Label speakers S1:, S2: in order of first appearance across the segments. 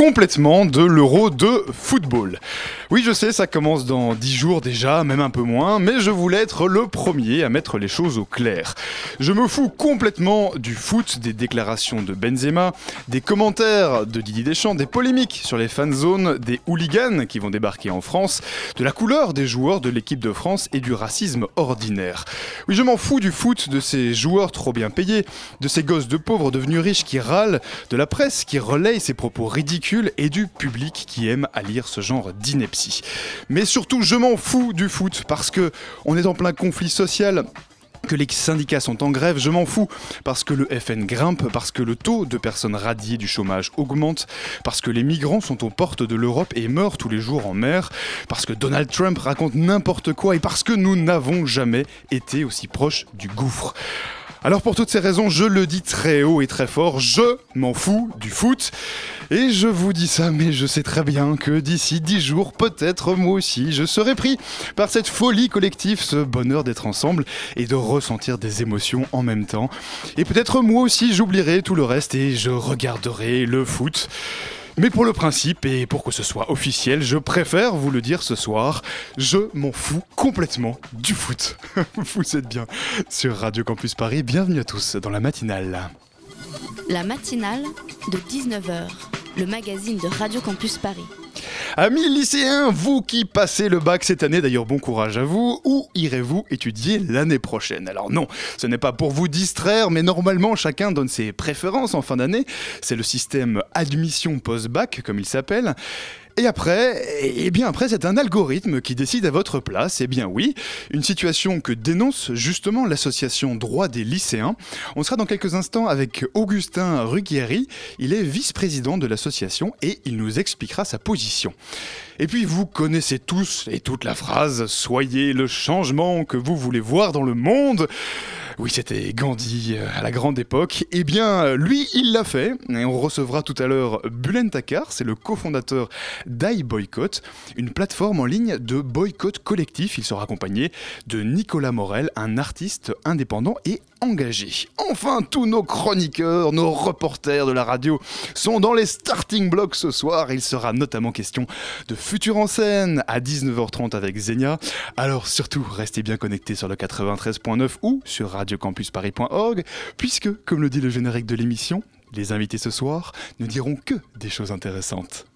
S1: complètement de l'euro de football. Oui, je sais, ça commence dans 10 jours déjà, même un peu moins, mais je voulais être le premier à mettre les choses au clair. Je me fous complètement du foot, des déclarations de Benzema, des commentaires de Didier Deschamps, des polémiques sur les fan zones, des hooligans qui vont débarquer en France, de la couleur des joueurs de l'équipe de France et du racisme ordinaire. Oui, je m'en fous du foot, de ces joueurs trop bien payés, de ces gosses de pauvres devenus riches qui râlent, de la presse qui relaye ces propos ridicules et du public qui aime à lire ce genre d'ineptie. Mais surtout, je m'en fous du foot parce que on est en plein conflit social. Que les syndicats sont en grève, je m'en fous, parce que le FN grimpe, parce que le taux de personnes radiées du chômage augmente, parce que les migrants sont aux portes de l'Europe et meurent tous les jours en mer, parce que Donald Trump raconte n'importe quoi et parce que nous n'avons jamais été aussi proches du gouffre. Alors pour toutes ces raisons, je le dis très haut et très fort, je m'en fous du foot. Et je vous dis ça, mais je sais très bien que d'ici 10 jours, peut-être moi aussi, je serai pris par cette folie collective, ce bonheur d'être ensemble et de ressentir des émotions en même temps. Et peut-être moi aussi, j'oublierai tout le reste et je regarderai le foot. Mais pour le principe et pour que ce soit officiel, je préfère vous le dire ce soir, je m'en fous complètement du foot. vous êtes bien sur Radio Campus Paris, bienvenue à tous dans la matinale.
S2: La matinale de 19h, le magazine de Radio Campus Paris.
S1: Amis lycéens, vous qui passez le bac cette année, d'ailleurs bon courage à vous, où irez-vous étudier l'année prochaine? Alors non, ce n'est pas pour vous distraire, mais normalement chacun donne ses préférences en fin d'année. C'est le système admission post-bac, comme il s'appelle. Et après, et bien après, c'est un algorithme qui décide à votre place. Et bien oui, une situation que dénonce justement l'association Droit des lycéens. On sera dans quelques instants avec Augustin Ruggieri. Il est vice-président de l'association et il nous expliquera sa position. Et puis vous connaissez tous et toute la phrase Soyez le changement que vous voulez voir dans le monde. Oui, c'était Gandhi euh, à la grande époque. Eh bien, lui, il l'a fait. On recevra tout à l'heure Bulen Takar, c'est le cofondateur d'iBoycott, une plateforme en ligne de boycott collectif. Il sera accompagné de Nicolas Morel, un artiste indépendant et engagé. Enfin, tous nos chroniqueurs, nos reporters de la radio sont dans les starting blocks ce soir. Il sera notamment question de Futur en scène à 19h30 avec Zenia. Alors surtout, restez bien connectés sur le 93.9 ou sur radiocampusparis.org, puisque, comme le dit le générique de l'émission, les invités ce soir ne diront que des choses intéressantes.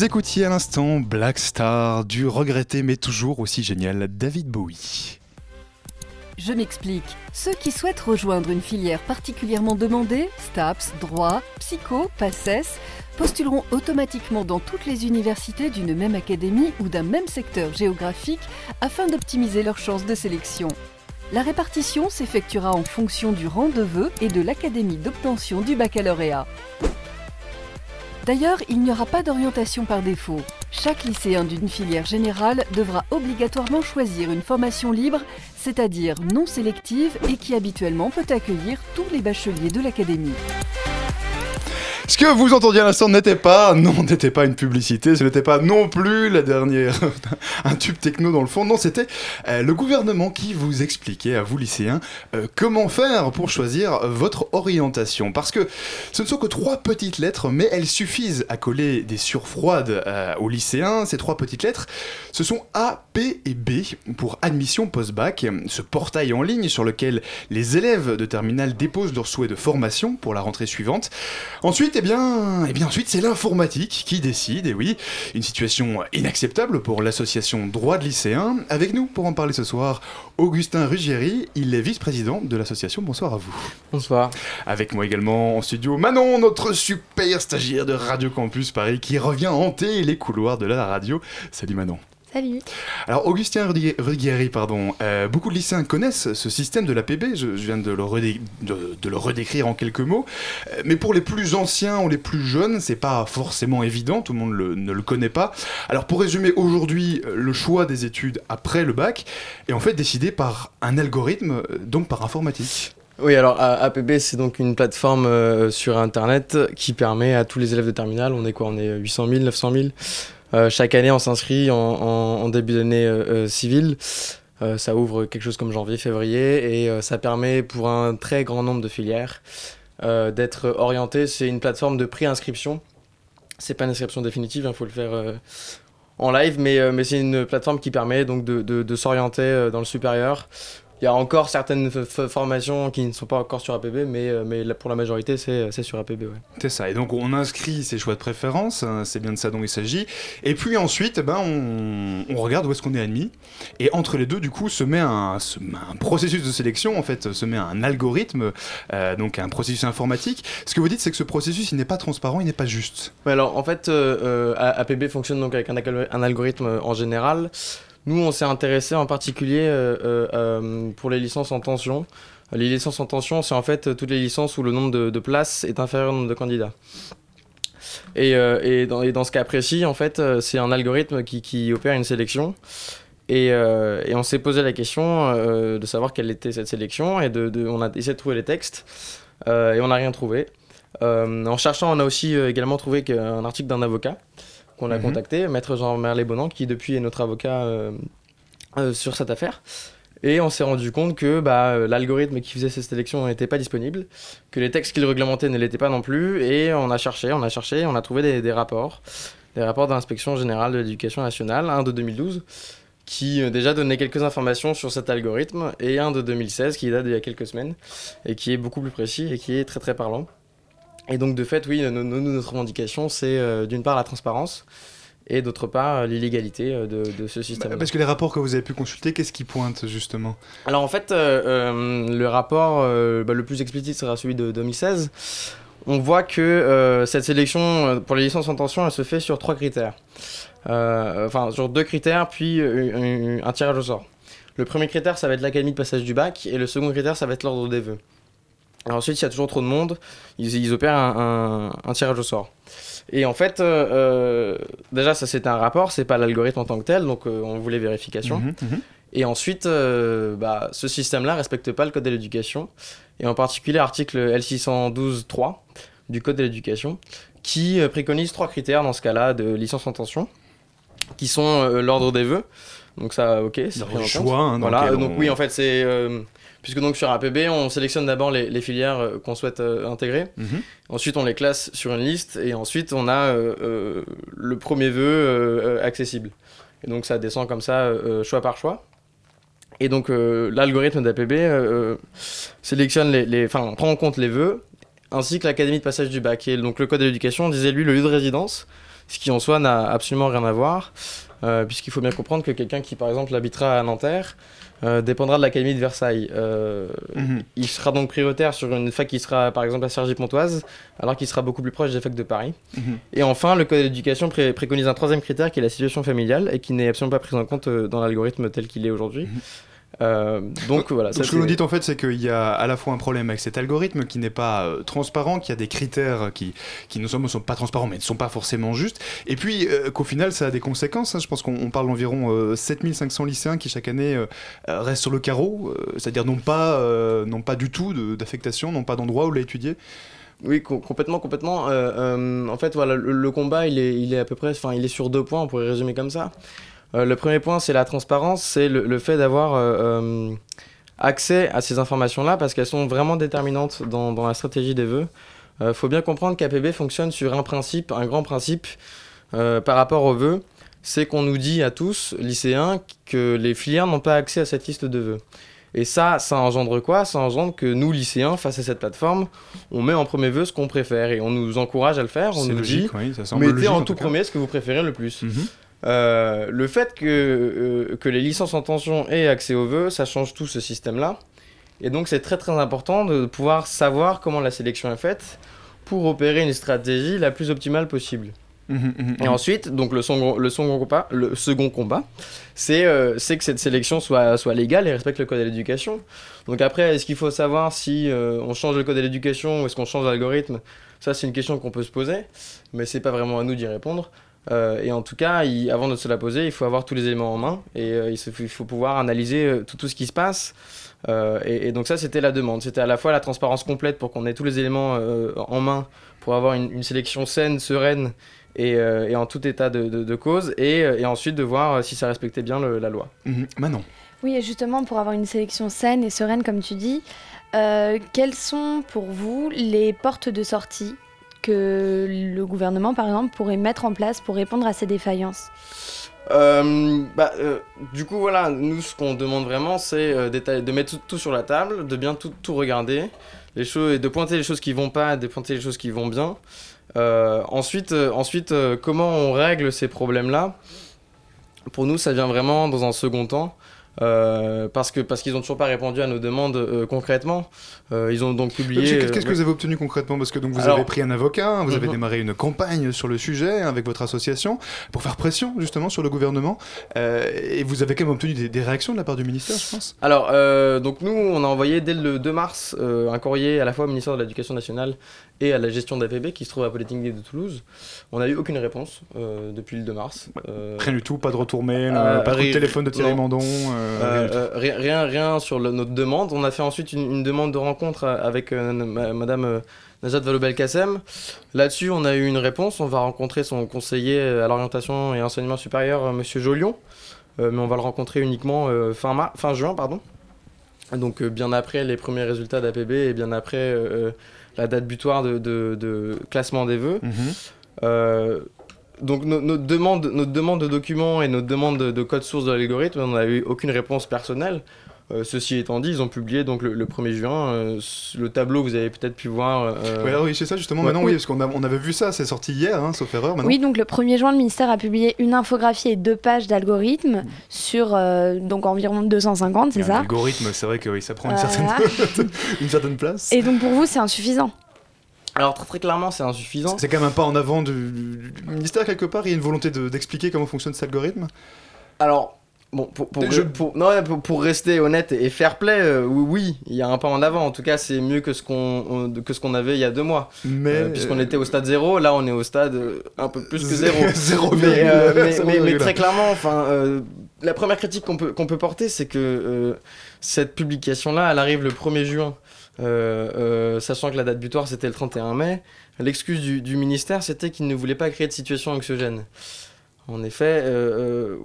S1: Vous écoutiez à l'instant Black Star du regretté mais toujours aussi génial David Bowie.
S3: Je m'explique. Ceux qui souhaitent rejoindre une filière particulièrement demandée, STAPS, droit, psycho, PACES, postuleront automatiquement dans toutes les universités d'une même académie ou d'un même secteur géographique afin d'optimiser leurs chances de sélection. La répartition s'effectuera en fonction du rang de vœux et de l'académie d'obtention du baccalauréat. D'ailleurs, il n'y aura pas d'orientation par défaut. Chaque lycéen d'une filière générale devra obligatoirement choisir une formation libre, c'est-à-dire non sélective et qui habituellement peut accueillir tous les bacheliers de l'académie.
S1: Ce que vous entendiez à l'instant n'était pas, non, n'était pas une publicité, ce n'était pas non plus la dernière, un tube techno dans le fond, non, c'était euh, le gouvernement qui vous expliquait à vous lycéens euh, comment faire pour choisir votre orientation. Parce que ce ne sont que trois petites lettres, mais elles suffisent à coller des surfroides euh, aux lycéens. Ces trois petites lettres, ce sont A, P et B pour admission post-bac, ce portail en ligne sur lequel les élèves de terminale déposent leurs souhaits de formation pour la rentrée suivante. Ensuite, eh bien, eh bien ensuite c'est l'informatique qui décide, et oui, une situation inacceptable pour l'association Droit de lycéens. Avec nous pour en parler ce soir, Augustin Ruggieri, il est vice-président de l'association. Bonsoir à vous.
S4: Bonsoir.
S1: Avec moi également en studio Manon, notre super stagiaire de Radio Campus Paris qui revient hanter les couloirs de la radio. Salut Manon.
S5: Salut.
S1: Alors Augustin Ruggieri, pardon, euh, beaucoup de lycéens connaissent ce système de l'APB, je, je viens de le, redé- de- de le redécrire en quelques mots, Euh, mais pour les plus anciens ou les plus jeunes, c'est pas forcément évident, tout le monde le- ne le connaît pas. Alors pour résumer aujourd'hui, euh, le choix des études après le bac est en fait décidé par un algorithme, donc par informatique.
S4: Oui, alors APB, c'est donc une plateforme euh, sur Internet qui permet à tous les élèves de terminale, on est quoi? On est 800 000, 900 000 Euh, Chaque année, on s'inscrit en, en- début d'année euh, euh, civile. Euh, ça ouvre quelque chose comme janvier, février, et euh, ça permet pour un très grand nombre de filières euh, d'être orienté. C'est une plateforme de pré-inscription. C'est pas une inscription définitive, il faut le faire euh, en live, mais, euh, c'est une plateforme qui permet donc de, s'orienter euh, dans le supérieur. Il y a encore certaines formations qui ne sont pas encore sur APB, mais, euh, mais pour la majorité, c'est c'est sur APB. Ouais.
S1: C'est ça, et donc on inscrit ses choix de préférence, hein, c'est bien de ça dont il s'agit, et puis ensuite, eh ben, on, on regarde où est-ce qu'on est admis, et entre les deux, du coup, se met un, se met un processus de sélection, en fait, se met un algorithme, euh, donc un processus informatique. Ce que vous dites, c'est que ce processus, il n'est pas transparent, il n'est pas juste.
S4: Ouais, alors en fait, euh, euh, APB fonctionne donc avec un, algo- un algorithme euh, en général. Nous, on s'est intéressé en particulier euh, euh, euh, pour les licences en tension. Les licences en tension, c'est en fait toutes les licences où le nombre de, places est inférieur au nombre de candidats. Et, dans, ce cas précis, en fait, c'est un algorithme qui, opère une sélection. Et, on s'est posé la question de savoir quelle était cette sélection. Et de, on a essayé de trouver les textes. et on n'a rien trouvé. En cherchant, on a aussi également trouvé qu'un article d'un avocat qu'on a
S1: Mhm.
S4: contacté, maître Jean Merlet Bonan, qui depuis est notre avocat euh, euh, sur cette affaire. Et on s'est rendu compte que bah, euh, l'algorithme qui faisait cette sélection n'était pas disponible, que les textes qui le réglementaient ne l'étaient pas non plus, et on a cherché, on a cherché, on a trouvé des, des rapports, des rapports de l'inspection générale de l'éducation nationale, un de 2012, qui déjà donnait quelques informations sur cet algorithme, et un de 2016 qui date d'il y a quelques semaines, et qui est beaucoup plus précis et qui est très très parlant. Et donc de fait, oui, notre revendication, c'est euh, d'une part la transparence, et d'autre part euh, l'illégalité euh, de, de ce système.
S1: Parce que les rapports que vous avez pu consulter, qu'est-ce qui pointe, justement?
S4: Alors en fait, euh, le rapport euh, bah, le plus explicite sera celui de 2016. On voit que euh, cette sélection pour les licences en tension, elle se fait sur trois critères. Enfin, sur deux critères, puis un, un tirage au sort. Le premier critère, ça va être l'académie de passage du bac, et le second critère, ça va être l'ordre des vœux. Alors ensuite, s'il y a toujours trop de monde, ils, ils opèrent un, un- un tirage au sort. Et en fait, euh, euh, déjà, ça c'est un rapport, c'est pas l'algorithme en tant que tel, donc euh, on voulait vérification.
S1: Mhm, mhm.
S4: Et ensuite, euh, bah, ce système-là respecte pas le code de l'éducation, et en particulier l'article L612.3 du code de l'éducation, qui préconise trois critères dans ce cas-là de licence en tension, qui sont l'ordre des vœux. Donc ça, ok, c'est pris en compte.
S1: choix, hein,
S4: voilà, donc
S1: on-
S4: oui, en fait, c'est euh, puisque donc sur APB, on sélectionne d'abord les, les filières euh, qu'on souhaite euh, intégrer.
S1: Mhm.
S4: Ensuite, on les classe sur une liste et ensuite, on a le premier vœu accessible. Et donc, ça descend comme ça, choix par choix. Et donc, l'algorithme d'APB sélectionne les, les- enfin, prend en compte les vœux ainsi que l'académie de passage du bac. Et donc, le code de l'éducation disait lui le lieu de résidence. ce qui en soi n'a absolument rien à voir, euh, puisqu'il faut bien comprendre que quelqu'un qui par exemple habitera à Nanterre euh, dépendra de l'Académie de Versailles. Euh,
S1: Mhm.
S4: Il sera donc prioritaire sur une fac qui sera par exemple à Cergy-Pontoise, alors qu'il sera beaucoup plus proche des facs de Paris.
S1: Mhm.
S4: Et enfin, le Code de l'éducation pré- préconise un troisième critère qui est la situation familiale et qui n'est absolument pas pris en compte dans l'algorithme tel qu'il est aujourd'hui.
S1: Mhm.
S4: Euh, donc voilà.
S1: Donc,
S4: ça,
S1: ce que vous
S4: c'est-
S1: dites en fait, c'est qu'il y a à la fois un problème avec cet algorithme qui n'est pas euh, transparent, qui a des critères qui, qui ne sont pas transparents, mais ne sont pas forcément justes, et puis euh, qu'au final ça a des conséquences. hein. Je pense qu'on on parle d'environ euh, 7500 lycéens qui chaque année restent sur le carreau, euh, c'est-à-dire n'ont pas, euh, n'ont pas du tout d'affectation, n'ont pas d'endroit où l'étudier.
S4: Oui, co- complètement, complètement. Euh, euh, en fait, voilà, le, le combat, il est, il est à peu près, enfin, il est sur deux points. On pourrait résumer comme ça. Euh, le premier point, c'est la transparence, c'est le, le fait d'avoir euh, euh, accès à ces informations-là parce qu'elles sont vraiment déterminantes dans, dans la stratégie des vœux. Il faut bien comprendre qu'APB fonctionne sur un principe, un grand principe par rapport aux vœux. C'est qu'on nous dit à tous, lycéens, que les filières n'ont pas accès à cette liste de vœux. Et ça, ça engendre quoi? Ça engendre que nous, lycéens, face à cette plateforme, on met en premier vœu ce qu'on préfère et on nous encourage à le faire. On nous
S1: logique,
S4: dit,
S1: oui, ça semble
S4: mettez
S1: logique,
S4: en
S1: en
S4: tout premier ce que vous préférez le plus.
S1: Mhm.
S4: Euh, le fait que, euh, que les licences en tension aient accès aux vœux, ça change tout ce système-là. Et donc c'est très très important de pouvoir savoir comment la sélection est faite pour opérer une stratégie la plus optimale possible.
S1: Mhm, mhm,
S4: Et ensuite, donc le second, le combat, le second combat, c'est euh, c'est que cette sélection soit, soit légale et respecte le code de l'éducation. Donc après, est-ce qu'il faut savoir si on change le code de l'éducation ou est-ce qu'on change l'algorithme? Ça, c'est une question qu'on peut se poser, mais c'est pas vraiment à nous d'y répondre. Euh, et en tout cas, il- avant de se la poser, il faut avoir tous les éléments en main et euh, il, se- il faut pouvoir analyser euh, tout, tout ce qui se passe. Euh, et, et donc ça, c'était la demande. C'était à la fois la transparence complète pour qu'on ait tous les éléments euh, en main pour avoir une, une sélection saine, sereine et, euh, et en tout état de, de- de cause, et, et ensuite de voir si ça respectait bien le- la loi.
S1: mhm. Manon.
S5: Oui, et justement, pour avoir une sélection saine et sereine, comme tu dis, euh, quelles sont pour vous les portes de sortie que le gouvernement, par exemple, pourrait mettre en place pour répondre à ces défaillances
S4: Euh, bah, euh, du coup, voilà, nous, ce qu'on demande vraiment, c'est euh, de mettre tout, sur la table, de bien tout, tout regarder, les choses, et de pointer les choses qui vont pas, de pointer les choses qui vont bien. Ensuite, ensuite comment on règle ces problèmes-là? Pour nous, ça vient vraiment dans un second temps. Euh, parce que parce qu'ils ont toujours pas répondu à nos demandes euh, concrètement. Euh, ils ont donc publié.
S1: Qu'est-ce que vous avez obtenu concrètement? Parce que donc vous
S4: Alors-
S1: avez pris un avocat, vous avez
S4: Mhm.
S1: démarré une campagne sur le sujet avec votre association pour faire pression justement sur le gouvernement. Et vous avez quand même obtenu des, des réactions de la part du ministère, je pense.
S4: Alors, donc nous, on a envoyé dès le 2 mars un courrier à la fois au ministère de l'Éducation nationale et à la gestion d'APB qui se trouve à Polytechnique de Toulouse. On n'a eu aucune réponse euh, depuis le 2 mars. Euh,
S1: Rien du tout, pas de retour mail,
S4: Euh,
S1: euh, pas de téléphone de Thierry
S4: non.
S1: Mandon. rien
S4: rien, sur le- notre demande. On a fait ensuite une, une demande de rencontre avec ma- Madame Najat Vallaud-Belkacem. Là-dessus, on a eu une réponse. On va rencontrer son conseiller à l'orientation et enseignement supérieur, Monsieur Jolion. Mais on va le rencontrer uniquement fin, mar- fin juin, pardon. Donc bien après les premiers résultats d'APB et bien après la date butoir de, de- de classement des vœux.
S1: Mhm.
S4: Euh, donc no- notre, demande, notre demande de documents et notre demande de, de code source de l'algorithme, on n'a eu aucune réponse personnelle. Euh, ceci étant dit, ils ont publié donc le, le 1er juin euh, le tableau que vous avez peut-être pu voir. euh,
S1: Ouais, alors oui, c'est ça justement.
S4: ouais.
S1: Maintenant, oui, parce qu'on a- on avait vu ça, c'est sorti hier, hein, sauf erreur. Maintenant.
S5: Oui, donc le 1er juin, le ministère a publié une infographie et deux pages d'algorithmes sur euh, donc environ 250, c'est
S1: Un
S5: ça
S1: algorithme, c'est vrai que oui, ça prend une, certaine... une certaine place.
S5: Et donc pour vous, c'est insuffisant
S4: Alors très, très clairement, c'est insuffisant.
S1: C'est quand même un pas en avant du, du ministère quelque part. Il y a une volonté de- d'expliquer comment fonctionne cet algorithme?
S4: Alors, bon, pour, pour,
S1: Je-
S4: pour- non, pour, pour rester honnête et fair play, euh, oui, oui, il y a un pas en avant. En tout cas, c'est mieux que ce qu'on on- que ce qu'on avait il y a deux mois.
S1: Mais
S4: Euh, Puisqu'on était au stade zéro, là on est au stade euh, un peu plus que
S1: Zé-
S4: zéro.
S1: zéro
S4: mais,
S1: virgule-
S4: euh, mais, mais- mais
S1: un.
S4: très clairement, enfin, euh, la première critique qu'on peut, qu'on peut porter, c'est que euh, cette publication-là, elle arrive le 1er juin, euh, euh, sachant que la date butoir c'était le 31 mai. L'excuse du, du ministère, c'était qu'il ne voulait pas créer de situation anxiogène. En effet, euh,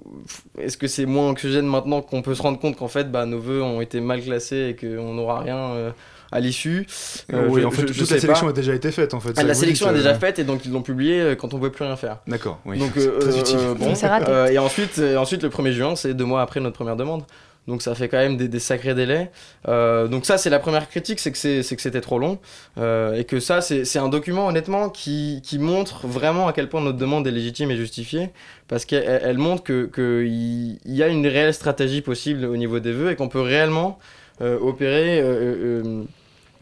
S4: euh, est-ce que c'est moins anxiogène maintenant qu'on peut se rendre compte qu'en fait, bah, nos vœux ont été mal classés et qu'on n'aura rien euh, à l'issue? Euh,
S1: oui,
S4: je-
S1: en fait,
S4: je-
S1: toute la sélection
S4: pas.
S1: a déjà été faite en fait.
S4: Ah, la sélection
S1: dites,
S4: est déjà
S1: euh,
S4: faite et donc ils l'ont publié euh, quand on ne pouvait plus rien faire.
S1: D'accord, oui.
S4: Donc,
S1: c'est
S4: euh,
S1: très
S4: euh,
S1: utile.
S4: bon,
S5: C'est raté.
S4: et ensuite, ensuite, le 1er juin, c'est deux mois après notre première demande. Donc ça fait quand même des, sacrés délais. Euh, donc ça, c'est la première critique, c'est que c'était trop long. Euh, et que ça, c'est un document, honnêtement, qui, qui montre vraiment à quel point notre demande est légitime et justifiée. Parce qu'elle elle- elle montre qu'il que y a une réelle stratégie possible au niveau des vœux et qu'on peut réellement euh, opérer euh,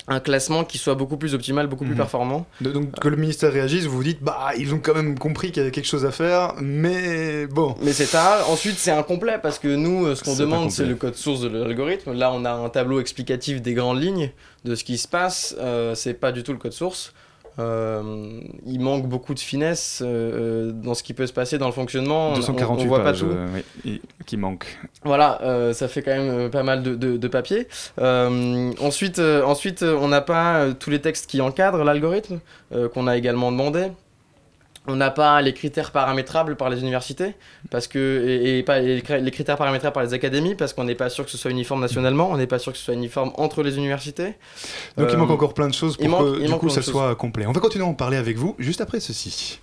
S4: un classement qui soit beaucoup plus optimal, beaucoup plus
S1: Mhm.
S4: performant.
S1: De- Donc que le ministère réagisse, vous vous dites, bah ils ont quand même compris qu'il y avait quelque chose à faire, mais bon.
S4: Mais c'est tard. Ensuite, c'est incomplet parce que nous, euh, ce qu'on demande, c'est le code source de l'algorithme. Là, on a un tableau explicatif des grandes lignes de ce qui se passe. Euh, c'est pas du tout le code source. Euh, il manque beaucoup de finesse euh, euh, dans ce qui peut se passer dans le fonctionnement. On-
S1: 248
S4: on, on voit
S1: pages
S4: pas tout.
S1: euh, oui, qui manquent.
S4: Voilà, ça fait quand même pas mal de, de, de papier. Ensuite, ensuite, on n'a pas tous les textes qui encadrent l'algorithme, qu'on a également demandé. On n'a pas les critères paramétrables par les universités, parce que, et, et pas les, cri- les critères paramétrables par les académies, parce qu'on n'est pas sûr que ce soit uniforme nationalement, on n'est pas sûr que ce soit uniforme entre les universités.
S1: Donc il
S4: Euh,
S1: manque encore plein de choses pour
S4: il manque-
S1: que
S4: il
S1: du
S4: manque
S1: coup ça soit complet. On va continuer à en parler avec vous juste après ceci.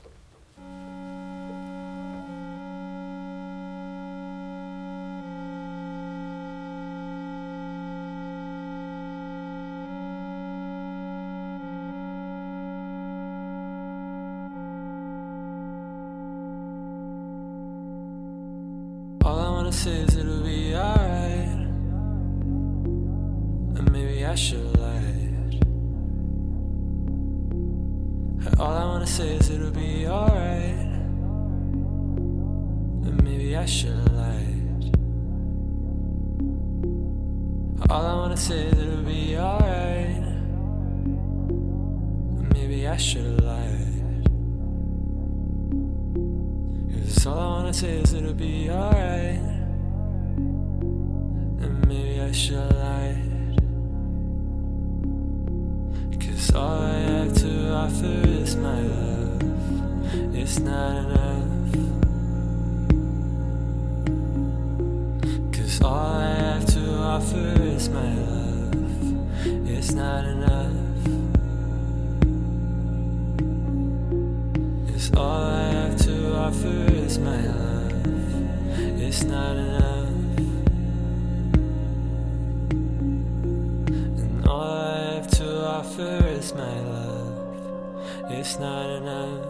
S6: All I have to offer is my love. It's not enough. Cause all I have to offer is my love. It's not enough. Cause all I have to offer is my love. It's not enough. It's not enough.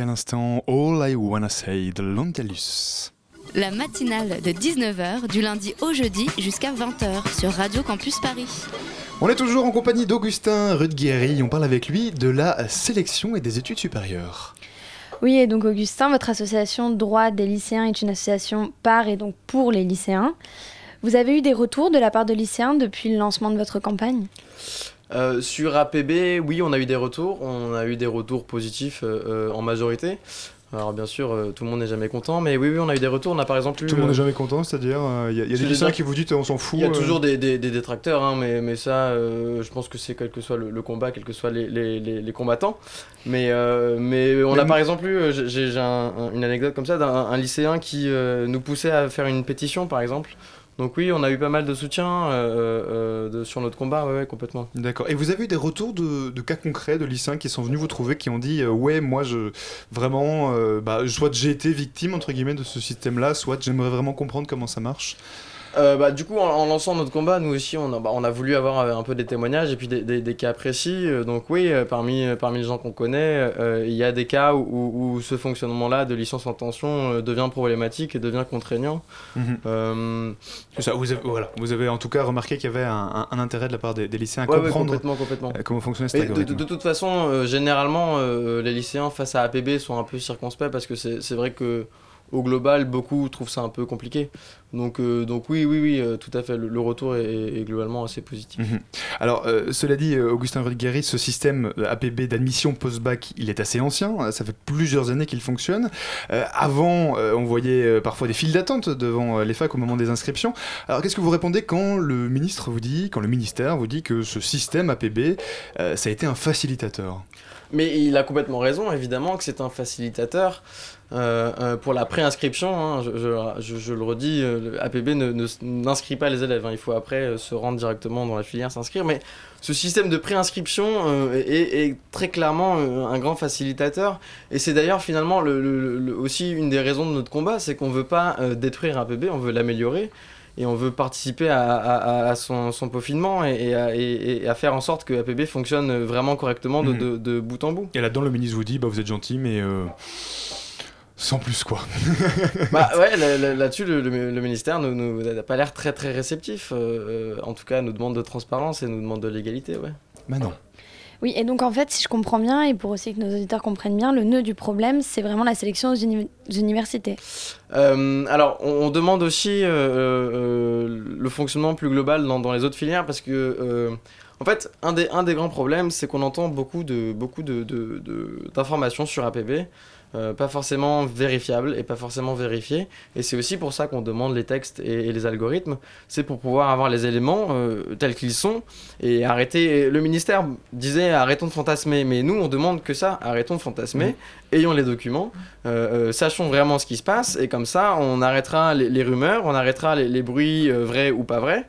S1: À l'instant All I Wanna Say de Landalus.
S2: La matinale de 19h du lundi au jeudi jusqu'à 20h sur Radio Campus Paris.
S1: On est toujours en compagnie d'Augustin Rudguéry. On parle avec lui de la sélection et des études supérieures.
S5: Oui, et donc Augustin, votre association Droit des lycéens est une association par et donc pour les lycéens. Vous avez eu des retours de la part de lycéens depuis le lancement de votre campagne?
S4: Euh, sur APB, oui, on a eu des retours. On a eu des retours positifs euh, euh, en majorité. Alors bien sûr, euh, tout le monde n'est jamais content, mais oui, oui, on a eu des retours. On a par exemple eu,
S1: Tout le monde n'est jamais content, c'est-à-dire il y a, il y a des
S4: C'est
S1: lycéens
S4: des-
S1: qui vous disent on s'en fout.
S4: Il y a toujours des, des- des détracteurs, hein, mais, mais ça, je pense que c'est quel que soit le, le combat, quels que soient les, les- les- les combattants. Mais, mais on
S1: Mais
S4: a par exemple eu, j'ai un- un- une anecdote comme ça, d'un un lycéen qui nous poussait à faire une pétition, par exemple. Donc oui, on a eu pas mal de soutien euh, euh, de- sur notre combat, ouais, ouais, complètement.
S1: D'accord. Et vous avez eu des retours de, cas concrets de lycéens qui sont venus vous trouver, qui ont dit euh, ouais moi je vraiment euh, bah, soit j'ai été victime entre guillemets de ce système-là, soit j'aimerais vraiment comprendre comment ça marche?
S4: Euh, bah, du coup, en, en lançant notre combat, nous aussi, on a, bah, on a voulu avoir euh, un peu des témoignages et puis des, des- des cas précis. Euh, donc oui, euh, parmi, parmi les gens qu'on connaît, il y a des cas où, où- où ce fonctionnement-là de licence en tension devient problématique et devient contraignant.
S1: C'est ça. Vous avez, voilà. Vous avez en tout cas remarqué qu'il y avait un, un- un intérêt de la part des, des lycéens à
S4: ouais, ouais,
S1: comprendre
S4: complètement, complètement.
S1: comment fonctionnait cet
S4: Et de, de-
S1: algorithme.
S4: de toute façon, généralement, les lycéens face à APB sont un peu circonspects parce que c'est c'est vrai que au global, beaucoup trouvent ça un peu compliqué. Donc, euh, donc oui, oui, oui, euh, tout à fait. Le, le retour est, est globalement assez positif.
S1: Mhm. Alors, euh, cela dit, Augustin Rudguéry, ce système APB d'admission post-bac, il est assez ancien. Euh, Ça fait plusieurs années qu'il fonctionne. Avant, on voyait parfois des files d'attente devant les facs au moment des inscriptions. Alors, qu'est-ce que vous répondez quand le ministre vous dit, quand le ministère vous dit que ce système APB, ça a été un facilitateur?
S4: Mais il a complètement raison, évidemment, que c'est un facilitateur euh, euh, pour la préinscription. hein. je, je- je- je le redis, euh, le APB ne- ne- n'inscrit pas les élèves. hein. Il faut après se rendre directement dans la filière, s'inscrire. Mais ce système de préinscription euh, est, est très clairement un grand facilitateur. Et c'est d'ailleurs finalement le- le- le- aussi une des raisons de notre combat, c'est qu'on veut pas détruire APB, on veut l'améliorer. Et on veut participer à, à- à- à son, son peaufinement et, et à, et- et à faire en sorte que APB fonctionne vraiment correctement de,
S1: Mhm.
S4: de- de bout en bout.
S1: Et là-dedans, le ministre vous dit, bah, vous êtes gentil, mais euh, sans plus quoi.
S4: bah ouais, là- là- là-dessus, le, le- le ministère nous- nous n'a pas l'air très très réceptif. euh, euh, en tout cas, nous demande de transparence et nous demande de l'égalité, ouais.
S1: Bah non.
S5: Oui, et donc en fait, si je comprends bien, et pour aussi que nos auditeurs comprennent bien, le nœud du problème, c'est vraiment la sélection aux uni- universités.
S4: Euh, alors, on, on demande aussi euh, euh, le fonctionnement plus global dans, dans les autres filières parce que, euh, en fait, un des, un des grands problèmes, c'est qu'on entend beaucoup de beaucoup de, de- de- d'informations sur APB, euh, pas forcément vérifiables et pas forcément vérifiées. Et c'est aussi pour ça qu'on demande les textes et, et les algorithmes. C'est pour pouvoir avoir les éléments euh, tels qu'ils sont et arrêter. Le ministère disait arrêtons de fantasmer, mais nous on demande que ça, arrêtons de fantasmer,
S1: Mhm.
S4: ayons les documents, euh, sachons vraiment ce qui se passe et comme ça on arrêtera les, les rumeurs, on arrêtera les, les bruits vrais ou pas vrais.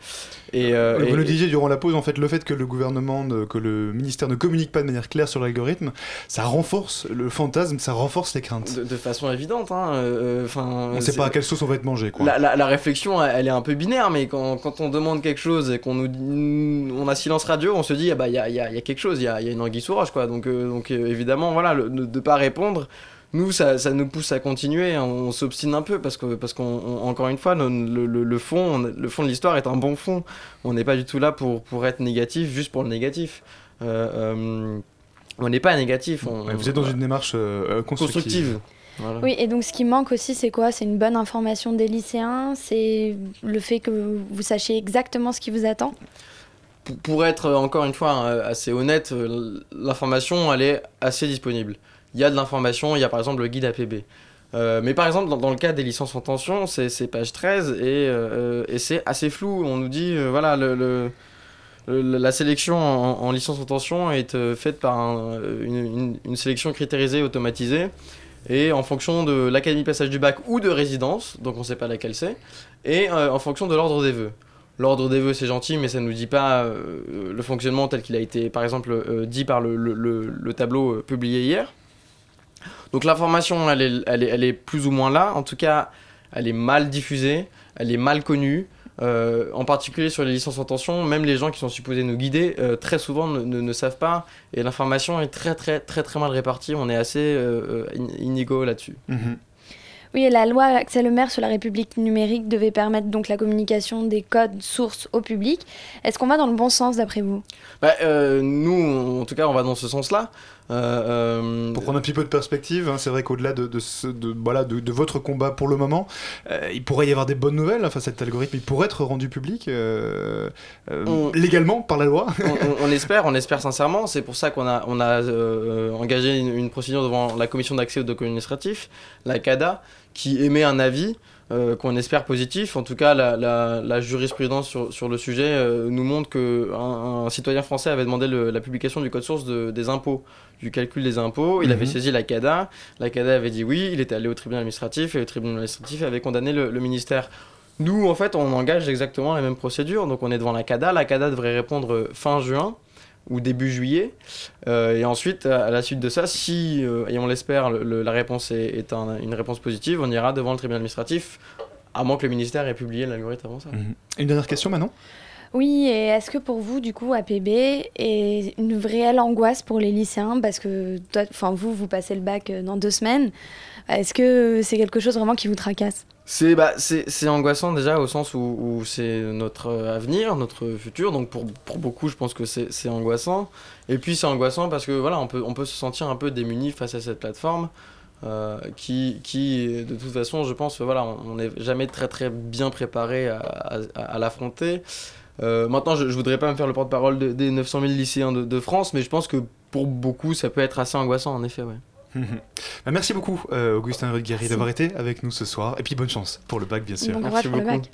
S4: Et, euh,
S1: vous
S4: et-
S1: le disiez durant la pause, en fait, le fait que le gouvernement, ne- que le ministère ne communique pas de manière claire sur l'algorithme, ça renforce le fantasme, ça renforce les craintes.
S4: de, de façon évidente, hein, euh,
S1: On sait
S4: c'est-
S1: pas à quelle sauce on va être mangé, quoi.
S4: La, la- la réflexion, elle est un peu binaire, mais quand, quand on demande quelque chose et qu'on nous dit, on a silence radio, on se dit, ah bah il y a, il y a- il y a quelque chose, il y a, il y a une anguille sous roche, quoi. Donc, euh, donc euh, évidemment, voilà, le- de ne pas répondre, nous, ça, ça nous pousse à continuer, hein, on, s'obstine un peu parce que, parce qu'on, on- encore une fois, le, le- le- fond, on- le fond de l'histoire est un bon fond. On n'est pas du tout là pour, pour être négatif juste pour le négatif. Euh, euh, on n'est pas négatif. On,
S1: Ouais, vous êtes dans une démarche euh, constructive.
S4: constructive. Voilà.
S5: Oui, et donc ce qui manque aussi, c'est quoi? C'est une bonne information des lycéens, c'est le fait que vous sachiez exactement ce qui vous attend?
S4: pour, pour être encore une fois assez honnête, l'information elle est assez disponible. Il y a de l'information, il y a par exemple le guide APB. Euh, mais par exemple, dans, le cas des licences en tension, c'est page 13 et, euh, et c'est assez flou. On nous dit, euh, voilà, le, la sélection en, en licence en tension est faite par un- une, sélection critériséée automatisée et en fonction de l'académie passage du bac ou de résidence, donc on ne sait pas laquelle c'est, et en fonction de l'ordre des vœux. L'ordre des vœux, c'est gentil, mais ça ne nous dit pas le fonctionnement tel qu'il a été, par exemple, dit par le, le- le- le tableau publié hier. Donc l'information, elle est, elle, est, elle est plus ou moins là. En tout cas, elle est mal diffusée, elle est mal connue. Euh, en particulier sur les licences en tension, même les gens qui sont supposés nous guider, euh, très souvent ne, ne- ne savent pas et l'information est très très très très mal répartie. On est assez euh, euh, in- inégaux là-dessus.
S1: Mhm.
S5: Oui, et la loi Axel Lemaire sur la République numérique devait permettre donc la communication des codes sources au public. Est-ce qu'on va dans le bon sens d'après vous?
S4: Bah, euh, nous, en tout cas, on va dans ce sens-là. Euh, euh,
S1: Pour prendre un petit peu de perspective, hein, c'est vrai qu'au-delà de, de, ce- de- voilà, de, de votre combat pour le moment, euh, il pourrait y avoir des bonnes nouvelles. Enfin, cet algorithme, il pourrait être rendu public euh,
S4: On-
S1: légalement par la loi.
S4: on, on- on espère, on espère sincèrement. C'est pour ça qu'on a, on a engagé une, une procédure devant la commission d'accès aux documents administratifs, la CADA, qui émet un avis euh, qu'on espère positif. En tout cas, la, la- la jurisprudence sur, sur le sujet euh, nous montre qu'un un citoyen français avait demandé le- la publication du code source de- des impôts, du calcul des impôts. Il avait
S1: Mhm.
S4: saisi la CADA. La CADA avait dit oui. Il était allé au tribunal administratif et le tribunal administratif avait condamné le, le ministère. Nous, en fait, on engage exactement la même procédure. Donc, on est devant la CADA. La CADA devrait répondre fin juin ou début juillet. Euh, et ensuite, à la suite de ça, si, euh, et on l'espère, le- le- la réponse est, est un- une réponse positive, on ira devant le tribunal administratif, à moins que le ministère ait publié l'algorithme avant ça.
S1: Mhm. Une dernière question, Manon?
S5: Oui, et est-ce que pour vous, du coup, APB est une réelle angoisse pour les lycéens? Parce que toi, enfin, vous, vous passez le bac euh, dans deux semaines. Est-ce que c'est quelque chose vraiment qui vous tracasse
S4: C'est bah, angoissant déjà au sens où, c'est notre avenir, notre futur. Donc pour, pour beaucoup, je pense que c'est angoissant. Et puis c'est angoissant parce que voilà, on peut, on peut se sentir un peu démuni face à cette plateforme. euh, qui, qui, de toute façon, je pense, voilà, on n'est jamais très très bien préparé à, à- l'affronter. Euh, maintenant, je, je voudrais pas me faire le porte-parole de- des 900 000 lycéens de, de France, mais je pense que pour beaucoup, ça peut être assez angoissant, en effet, ouais.
S1: Bah, Merci beaucoup, euh, Augustin Rudguerry, d'avoir été avec nous ce soir. Et puis bonne chance pour le bac, bien sûr.
S5: Bon courage pour le bac.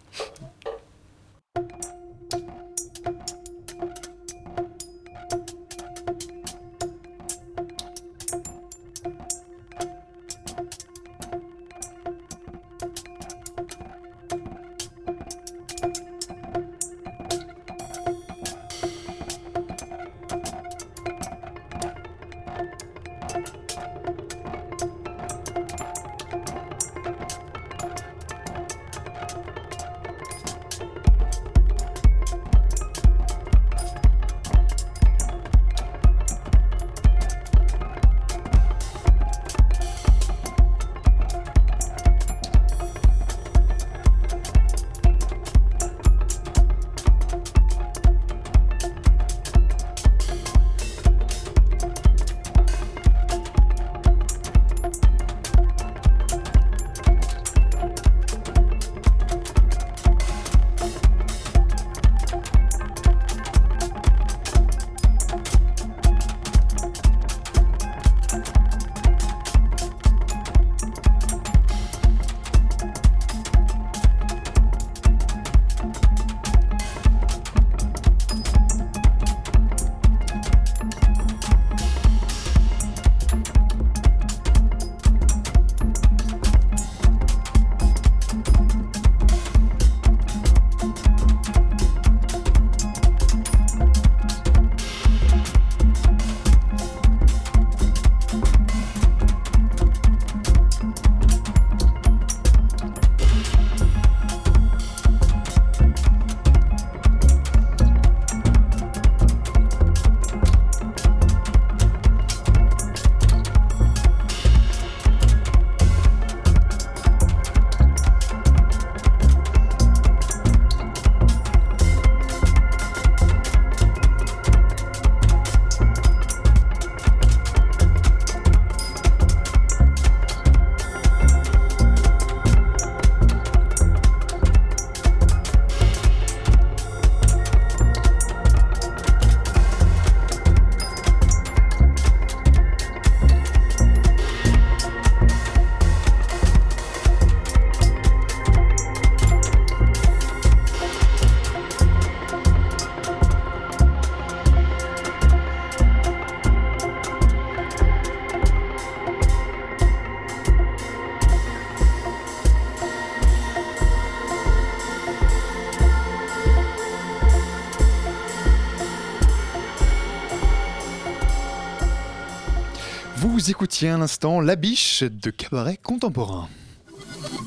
S1: Écoutiez à l'instant La Biche de Cabaret Contemporain.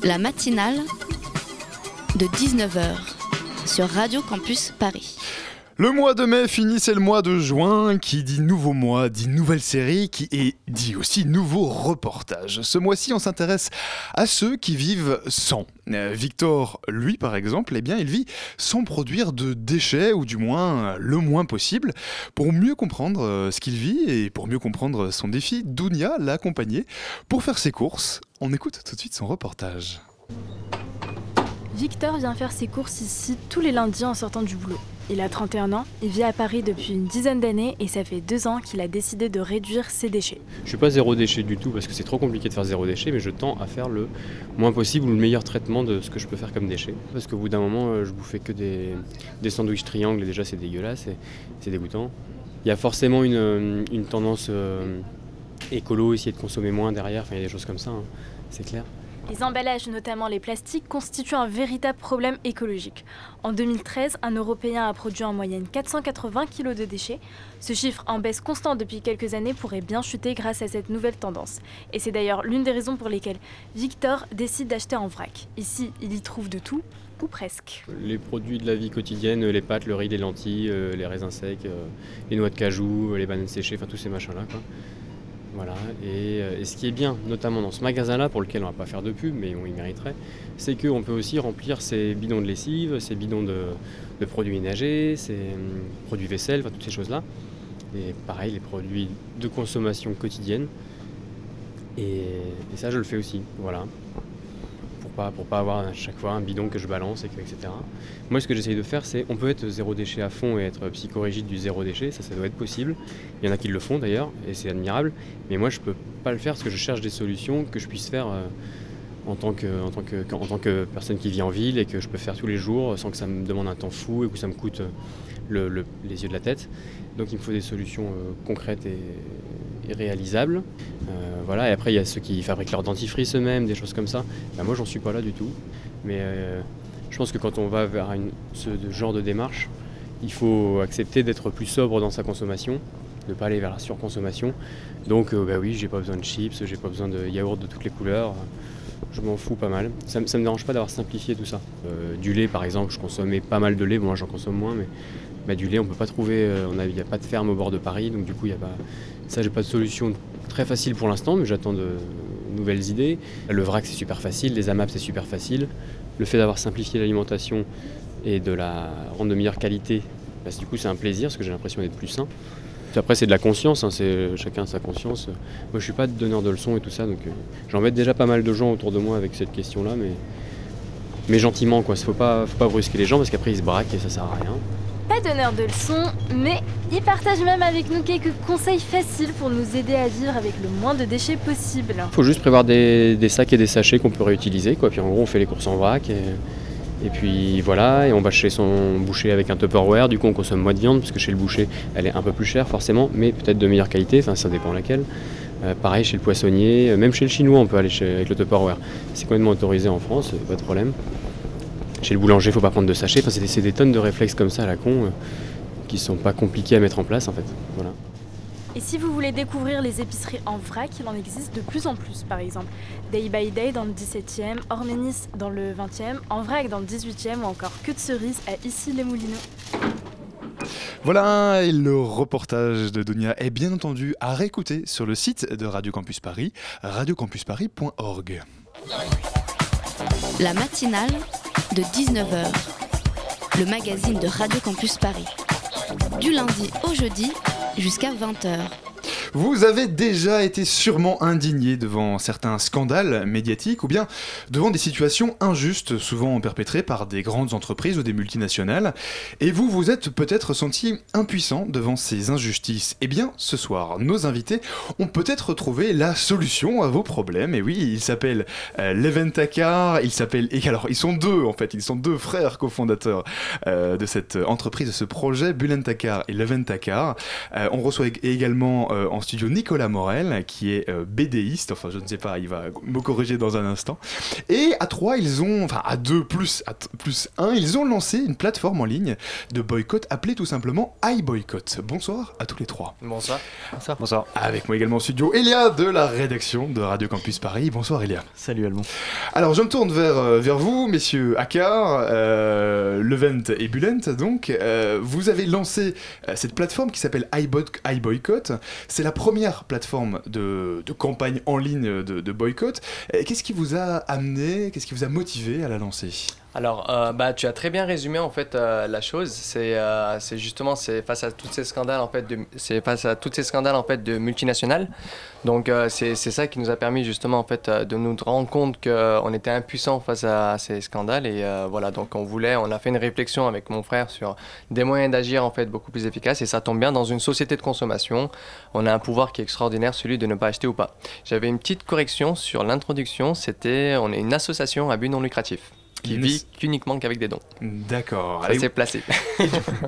S2: La matinale de 19h sur Radio Campus Paris.
S1: Le mois de mai finit, c'est le mois de juin. Qui dit nouveau mois dit nouvelle série, qui et dit aussi nouveau reportage. Ce mois-ci, on s'intéresse à ceux qui vivent sans. Euh, Victor, lui par exemple, eh bien, il vit sans produire de déchets, ou du moins euh, le moins possible. Pour mieux comprendre euh, ce qu'il vit et pour mieux comprendre son défi, Dounia l'a accompagné pour faire ses courses. On écoute tout de suite son reportage.
S7: Victor vient faire ses courses ici tous les lundis en sortant du boulot. Il a 31 ans, il vit à Paris depuis une dizaine d'années et ça fait deux ans qu'il a décidé de réduire ses déchets.
S8: Je suis pas zéro déchet du tout parce que c'est trop compliqué de faire zéro déchet, mais je tends à faire le moins possible ou le meilleur traitement de ce que je peux faire comme déchet. Parce qu'au bout d'un moment, euh, je bouffais que des, des sandwichs triangles et déjà c'est dégueulasse et c'est dégoûtant. Il y a forcément une, une tendance euh, écolo, essayer de consommer moins derrière, enfin il y a des choses comme ça, hein, c'est clair.
S7: Les emballages, notamment les plastiques, constituent un véritable problème écologique. En 2013, un Européen a produit en moyenne 480 kg de déchets. Ce chiffre, en baisse constante depuis quelques années, pourrait bien chuter grâce à cette nouvelle tendance. Et c'est d'ailleurs l'une des raisons pour lesquelles Victor décide d'acheter en vrac. Ici, il y trouve de tout, ou presque.
S8: Les produits de la vie quotidienne, les pâtes, le riz, les lentilles, euh, les raisins secs, euh, les noix de cajou, les bananes séchées, enfin tous ces machins-là. Voilà. Et, euh, et ce qui est bien, notamment dans ce magasin-là, pour lequel on va pas faire de pub, mais on y mériterait, c'est qu'on peut aussi remplir ces bidons de lessive, ces bidons de, produits ménagers, ces hum, produits vaisselle, enfin toutes ces choses-là. Et pareil, les produits de consommation quotidienne. Et, et ça, je le fais aussi. Voilà. Pour pas, pour pas avoir à chaque fois un bidon que je balance, et que, etc. Moi, ce que j'essaye de faire, c'est on peut être zéro déchet à fond et être psychorigide du zéro déchet, ça, ça doit être possible. Il y en a qui le font d'ailleurs, et c'est admirable. Mais moi, je peux pas le faire parce que je cherche des solutions que je puisse faire euh, en, tant que, personne qui vit en ville et que je peux faire tous les jours sans que ça me demande un temps fou et que ça me coûte euh, le- le- les yeux de la tête. Donc, il me faut des solutions euh, concrètes et réalisables. Euh, voilà. Et après, il y a ceux qui fabriquent leur dentifrice eux-mêmes, des choses comme ça. Ben, moi, j'en suis pas là du tout. Mais euh, je pense que quand on va vers ce genre de démarche, il faut accepter d'être plus sobre dans sa consommation, ne pas aller vers la surconsommation. Donc, euh, bah oui, j'ai pas besoin de chips, j'ai pas besoin de yaourt de toutes les couleurs. Je m'en fous pas mal. Ça, me- dérange pas d'avoir simplifié tout ça. Euh, du lait, par exemple, je consommais pas mal de lait. Moi, j'en consomme moins, mais bah, du lait, on peut pas trouver. Il n'y a pas de ferme au bord de Paris, donc du coup, il y a pas. Ça, j'ai pas de solution très facile pour l'instant, mais j'attends de nouvelles idées. Le vrac, c'est super facile. Les AMAP, c'est super facile. Le fait d'avoir simplifié l'alimentation et de la rendre de meilleure qualité, bah, du coup, c'est un plaisir parce que j'ai l'impression d'être plus sain. Après, c'est de la conscience, hein, c'est chacun sa conscience. Moi, je suis pas donneur de leçons et tout ça, donc euh, j'embête déjà pas mal de gens autour de moi avec cette question-là, mais, mais gentiment, quoi. Faut pas, faut pas brusquer les gens parce qu'après ils se braquent et ça sert à rien.
S7: Pas donneur de leçons, mais il partage même avec nous quelques conseils faciles pour nous aider à vivre avec le moins de déchets possible.
S8: Faut juste prévoir des, sacs et des sachets qu'on peut réutiliser, quoi. Puis en gros, on fait les courses en vrac et, et puis voilà, et on va chez son boucher avec un Tupperware. Du coup, on consomme moins de viande parce que chez le boucher, elle est un peu plus chère forcément, mais peut-être de meilleure qualité. Enfin, ça dépend laquelle. Euh, pareil chez le poissonnier, euh, même chez le chinois, on peut aller chez- avec le Tupperware. C'est complètement autorisé en France, euh, pas de problème. Chez le boulanger, faut pas prendre de sachets. Enfin, c'est des, c'est des tonnes de réflexes comme ça à la con euh, qui sont pas compliqués à mettre en place en fait. Voilà.
S7: Et si vous voulez découvrir les épiceries en vrac, il en existe de plus en plus. Par exemple, Day by Day dans le 17e, Orménis dans le 20e, en vrac dans le 18e ou encore Que de cerises à Issy-les-Moulineaux.
S1: Voilà, et le reportage de Dunia est bien entendu à réécouter sur le site de Radio Campus Paris, radiocampusparis.org.
S2: La matinale de 19h, le magazine de Radio Campus Paris. Du lundi au jeudi jusqu'à 20h.
S1: Vous avez déjà été sûrement indigné devant certains scandales médiatiques ou bien devant des situations injustes, souvent perpétrées par des grandes entreprises ou des multinationales, et vous vous êtes peut-être senti impuissant devant ces injustices. Eh bien, ce soir, nos invités ont peut-être trouvé la solution à vos problèmes. Et oui, ils s'appellent euh, Leventacar, ils s'appellent... Alors, ils sont deux en fait, ils sont deux frères cofondateurs euh, de cette entreprise, de ce projet, Bulentakar et Leventacar. Euh, on reçoit ég- également euh, en studio Nicolas Morel, qui est euh, BDiste, enfin je ne sais pas, il va me corriger dans un instant. Et à trois, ils ont, enfin à deux plus, à t- plus un, ils ont lancé une plateforme en ligne de boycott appelée tout simplement iBoycott. Bonsoir à tous les trois.
S4: Bonsoir.
S9: Bonsoir.
S1: Bonsoir. Avec moi également en studio, Elia de la rédaction de Radio Campus Paris. Bonsoir Elia.
S9: Salut Alban.
S1: Alors je me tourne vers, euh, vers vous, messieurs Akar, euh, Levent et Bulent. Donc, euh, vous avez lancé euh, cette plateforme qui s'appelle iBoycott. C'est la première plateforme de, campagne en ligne de, boycott. Qu'est-ce qui vous a amené, qu'est-ce qui vous a motivé à la lancer?
S10: Alors, euh, bah, tu as très bien résumé en fait euh, la chose. C'est euh, justement c'est face à tous ces scandales en fait de c'est face à tous ces scandales en fait de multinationales. Donc euh, c'est ça qui nous a permis justement en fait de nous rendre compte qu'on était impuissant face à ces scandales et voilà donc on voulait on a fait une réflexion avec mon frère sur des moyens d'agir en fait beaucoup plus efficaces et ça tombe bien dans une société de consommation. On a un pouvoir qui est extraordinaire, celui de ne pas acheter ou pas. J'avais une petite correction sur l'introduction. C'était on est une association à but non lucratif qui vit qu'uniquement qu'avec des dons.
S1: D'accord.
S10: Ça
S1: Allez,
S10: s'est placé.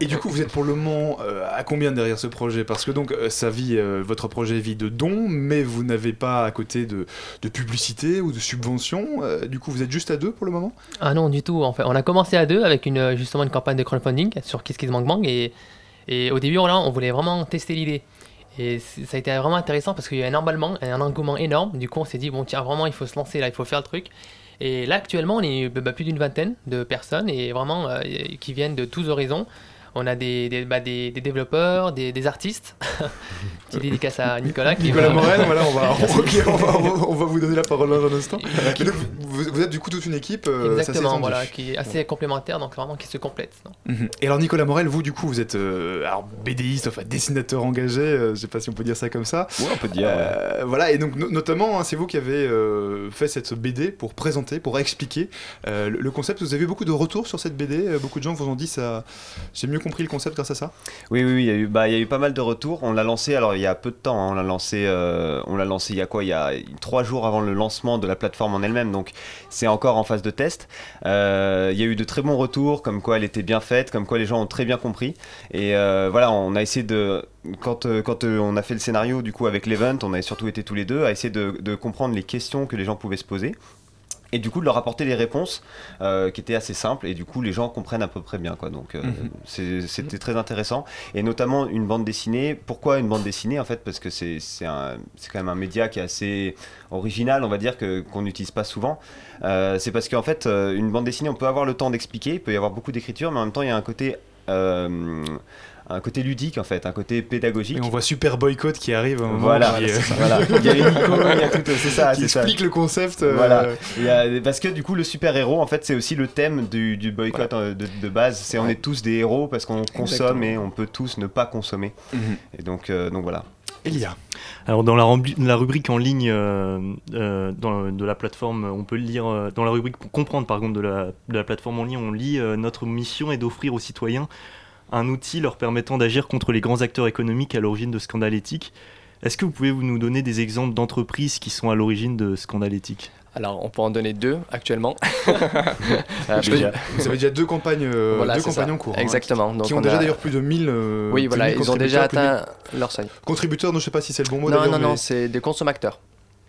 S1: Et du coup, vous êtes pour le moment euh, à combien derrière ce projet? Parce que donc, euh, ça vit, euh, votre projet vit de dons, mais vous n'avez pas à côté de, de publicité ou de subventions. Euh, du coup, vous êtes juste à deux pour le moment?
S9: Ah non, du tout. En fait, on a commencé à deux avec une, justement une campagne de crowdfunding sur Kiss Kiss Bang Bang. Et, et au début, on, là, on voulait vraiment tester l'idée. Et ça a été vraiment intéressant parce qu'il y a un emballement, un engouement énorme. Du coup, on s'est dit, bon, tiens, vraiment, il faut se lancer là, il faut faire le truc. Et là, actuellement, on est bah, plus d'une vingtaine de personnes et vraiment euh, qui viennent de tous horizons. On a des, des, bah, des, des développeurs, des, des artistes. Petite dédicace à Nicolas. Qui
S1: Nicolas Morel, voilà, on va, on, va, on vous donner la parole dans un instant. Donc, vous, vous êtes du coup toute une équipe, euh,
S9: Exactement, voilà, qui est assez complémentaire, donc vraiment qui se complète. non
S1: Mhm. Et alors Nicolas Morel, vous du coup vous êtes euh, alors BDiste, enfin dessinateur engagé, euh, je sais pas si on peut dire ça comme ça.
S11: Ouais, on peut dire,
S1: Euh, Voilà, et donc no- notamment hein, c'est vous qui avez euh, fait cette BD pour présenter, pour expliquer euh, le, le concept. Vous avez eu beaucoup de retours sur cette BD, beaucoup de gens vous ont dit ça, j'ai mieux compris le concept grâce à ça?
S11: Oui, oui, il y, a eu, bah, il y a eu pas mal de retours. On l'a lancé, alors il y a peu de temps, hein, on l'a lancé, euh, on l'a lancé il y a quoi? Il y a trois jours avant le lancement de la plateforme en elle-même, donc c'est encore en phase de test. Euh, il y a eu de très bons retours, comme quoi elle était bien faite, comme quoi les gens ont très bien compris. Et euh, voilà, on a essayé de. Quand, quand on a fait le scénario du coup avec l'event, on a surtout été tous les deux à essayer de comprendre les questions que les gens pouvaient se poser. Et du coup, de leur apporter les réponses euh, qui étaient assez simples, et du coup, les gens comprennent à peu près bien. Quoi. Donc, euh,
S1: Mhm.
S11: c'était très intéressant. Et notamment une bande dessinée. Pourquoi une bande dessinée En fait, parce que c'est c'est un- c'est quand même un média qui est assez original, on va dire, que- qu'on n'utilise pas souvent. Euh, c'est parce qu'en fait, une bande dessinée, on peut avoir le temps d'expliquer, il peut y avoir beaucoup d'écriture, mais en même temps, il y a un côté. Un côté ludique en fait, un côté pédagogique.
S1: Et on voit Super Boycott qui arrive. à un moment
S11: Voilà,
S1: qui, euh,
S11: voilà. Il y a les Nico, il y a tout, c'est ça,
S1: qui
S11: c'est ça.
S1: explique le concept. euh,
S11: Voilà. Il y a- parce que du coup, le super-héros, en fait, c'est aussi le thème du, du boycott euh, de, de base. C'est on est tous des héros parce qu'on consomme et on peut tous ne pas consommer.
S1: Mhm.
S11: Et donc, euh, donc voilà.
S1: Elia.
S12: Alors dans la, rubrique en ligne euh, euh, dans- de la plateforme, on peut lire euh, dans la rubrique pour comprendre par contre de la, de la plateforme en ligne, on lit euh, notre mission est d'offrir aux citoyens un outil leur permettant d'agir contre les grands acteurs économiques à l'origine de scandales éthiques. Est-ce que vous pouvez vous nous donner des exemples d'entreprises qui sont à l'origine de scandales éthiques?
S10: Alors, on peut en donner deux actuellement. Euh,
S1: vous avez déjà deux campagnes, euh,
S10: Voilà,
S1: deux
S10: c'est
S1: campagnes
S10: ça.
S1: en cours. hein,
S10: Exactement.
S1: qui-
S10: Donc
S1: qui ont
S10: on
S1: déjà
S10: a-
S1: d'ailleurs plus de 1000. euh,
S10: Oui, voilà,
S1: 1000
S10: ils ont déjà atteint leur seuil.
S1: Contributeurs, non, je sais pas si c'est le bon mot
S10: Non, non, non,
S1: mais-
S10: c'est des consommateurs.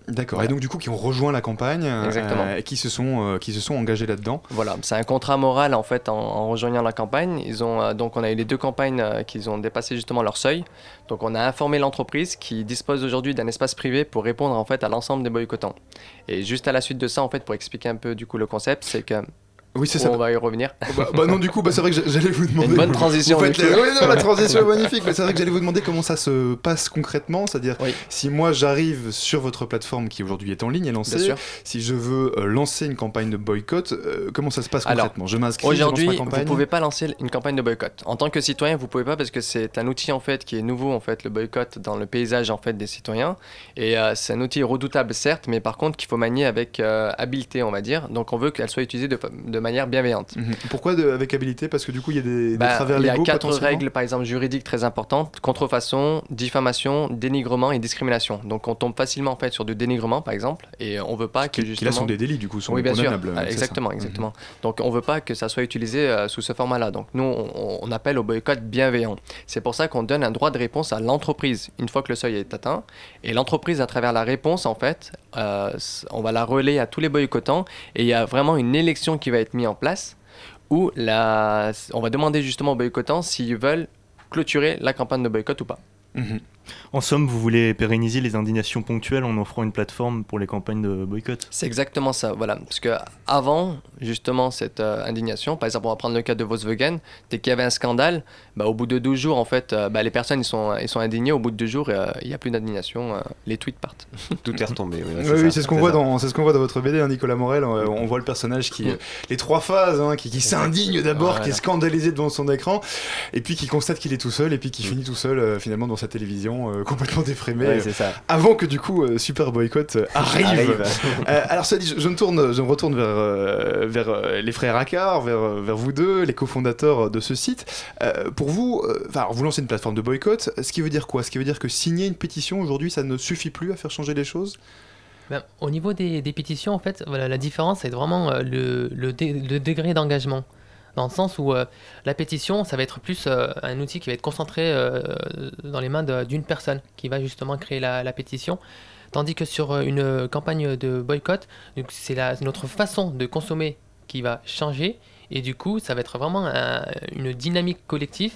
S1: D'accord. Et donc du coup, qui ont rejoint la campagne, euh, et qui se sont, euh, qui se sont engagés là-dedans.
S10: Voilà, c'est un contrat moral en fait en, en rejoignant la campagne. Ils ont euh, donc on a eu les deux campagnes euh, qui ont dépassé justement leur seuil. Donc on a informé l'entreprise qui dispose aujourd'hui d'un espace privé pour répondre en fait à l'ensemble des boycottants. Et juste à la suite de ça en fait pour expliquer un peu du coup le concept, c'est que
S1: Oui, c'est
S10: Oh,
S1: ça.
S10: On va y revenir.
S1: Bah, bah non, du coup, bah, c'est vrai que j'allais vous demander.
S10: Une bonne transition,
S1: Vous faites les-. Oui, non, la transition est magnifique. Mais c'est vrai que j'allais vous demander comment ça se passe concrètement. C'est-à-dire, si moi j'arrive sur votre plateforme qui aujourd'hui est en ligne et lancée, si je veux euh, lancer une campagne de boycott, euh, comment ça se passe
S10: Alors,
S1: concrètement? Je m'inscris, je lance
S10: Aujourd'hui,
S1: ma
S10: vous
S1: campagne.
S10: pouvez pas lancer une campagne de boycott. En tant que citoyen, vous pouvez pas parce que c'est un outil en fait qui est nouveau en fait le boycott dans le paysage en fait des citoyens et euh, c'est un outil redoutable certes, mais par contre qu'il faut manier avec habileté on va dire. Donc on veut qu'elle soit utilisée de, de manière bienveillante.
S1: Mhm. Pourquoi de- avec habilité? Parce que du coup, il y a des, des
S10: Bah,
S1: travers
S10: il y a quatre règles, par exemple, juridiques très importantes contrefaçon, diffamation, dénigrement et discrimination. Donc, on tombe facilement en fait sur du dénigrement, par exemple, et on veut pas que
S1: Qui- là sont des délits, du coup, sont
S10: oui, bien sûr. Ah. Exactement,
S1: Mhm.
S10: exactement. Donc, on veut pas que ça soit utilisé euh, sous ce format-là. Donc, nous, on, on appelle au boycott bienveillant. C'est pour ça qu'on donne un droit de réponse à l'entreprise une fois que le seuil est atteint. Et l'entreprise, à travers la réponse, en fait, euh, on va la relayer à tous les boycottants. Et il y a vraiment une élection qui va être mise en place où la, on va demander justement aux boycottants s'ils veulent clôturer la campagne de boycott ou pas.
S12: En somme, vous voulez pérenniser les indignations ponctuelles en offrant une plateforme pour les campagnes de boycott
S10: C'est exactement ça, voilà. Parce que avant justement cette euh, indignation, par exemple, on va prendre le cas de Volkswagen, dès qu'il y avait un scandale, bah, au bout de 12 jours, en fait, euh, bah, les personnes ils sont, ils sont indignées. Au bout de deux jours, euh, il n'y a plus d'indignation, euh, les tweets partent.
S11: Tout est retombé. Oui,
S1: Oui, oui, c'est ce qu'on voit dans, c'est ce qu'on voit dans votre BD, hein, Nicolas Morel. On, on voit le personnage qui, euh, les trois phases, hein, qui, qui s'indigne d'abord,
S10: Voilà.
S1: qui est scandalisé devant son écran, et puis qui constate qu'il est tout seul, et puis qui finit tout seul euh, finalement dans sa télévision, euh, complètement défrémé.
S11: Ouais,
S1: euh,
S11: ça.
S1: Avant que du coup euh, Super Boycott euh, arrive.
S11: Arrive.
S1: Euh, alors ça dit, je, je me tourne, je me retourne vers euh, vers euh, les frères Accard, vers euh, vers vous deux, les cofondateurs de ce site. Euh, pour vous, euh, enfin, vous lancez une plateforme de boycott. Ce qui veut dire quoi? Ce qui veut dire que signer une pétition aujourd'hui, ça ne suffit plus à faire changer les choses?
S9: Ben, au niveau des, des pétitions, en fait, voilà, la différence, c'est vraiment euh, le, le, dé- le degré d'engagement. Dans le sens où euh, la pétition, ça va être plus euh, un outil qui va être concentré euh, dans les mains d'une personne qui va justement créer la, pétition. Tandis que sur une campagne de boycott, c'est notre façon de consommer qui va changer. Et du coup, ça va être vraiment un- une dynamique collective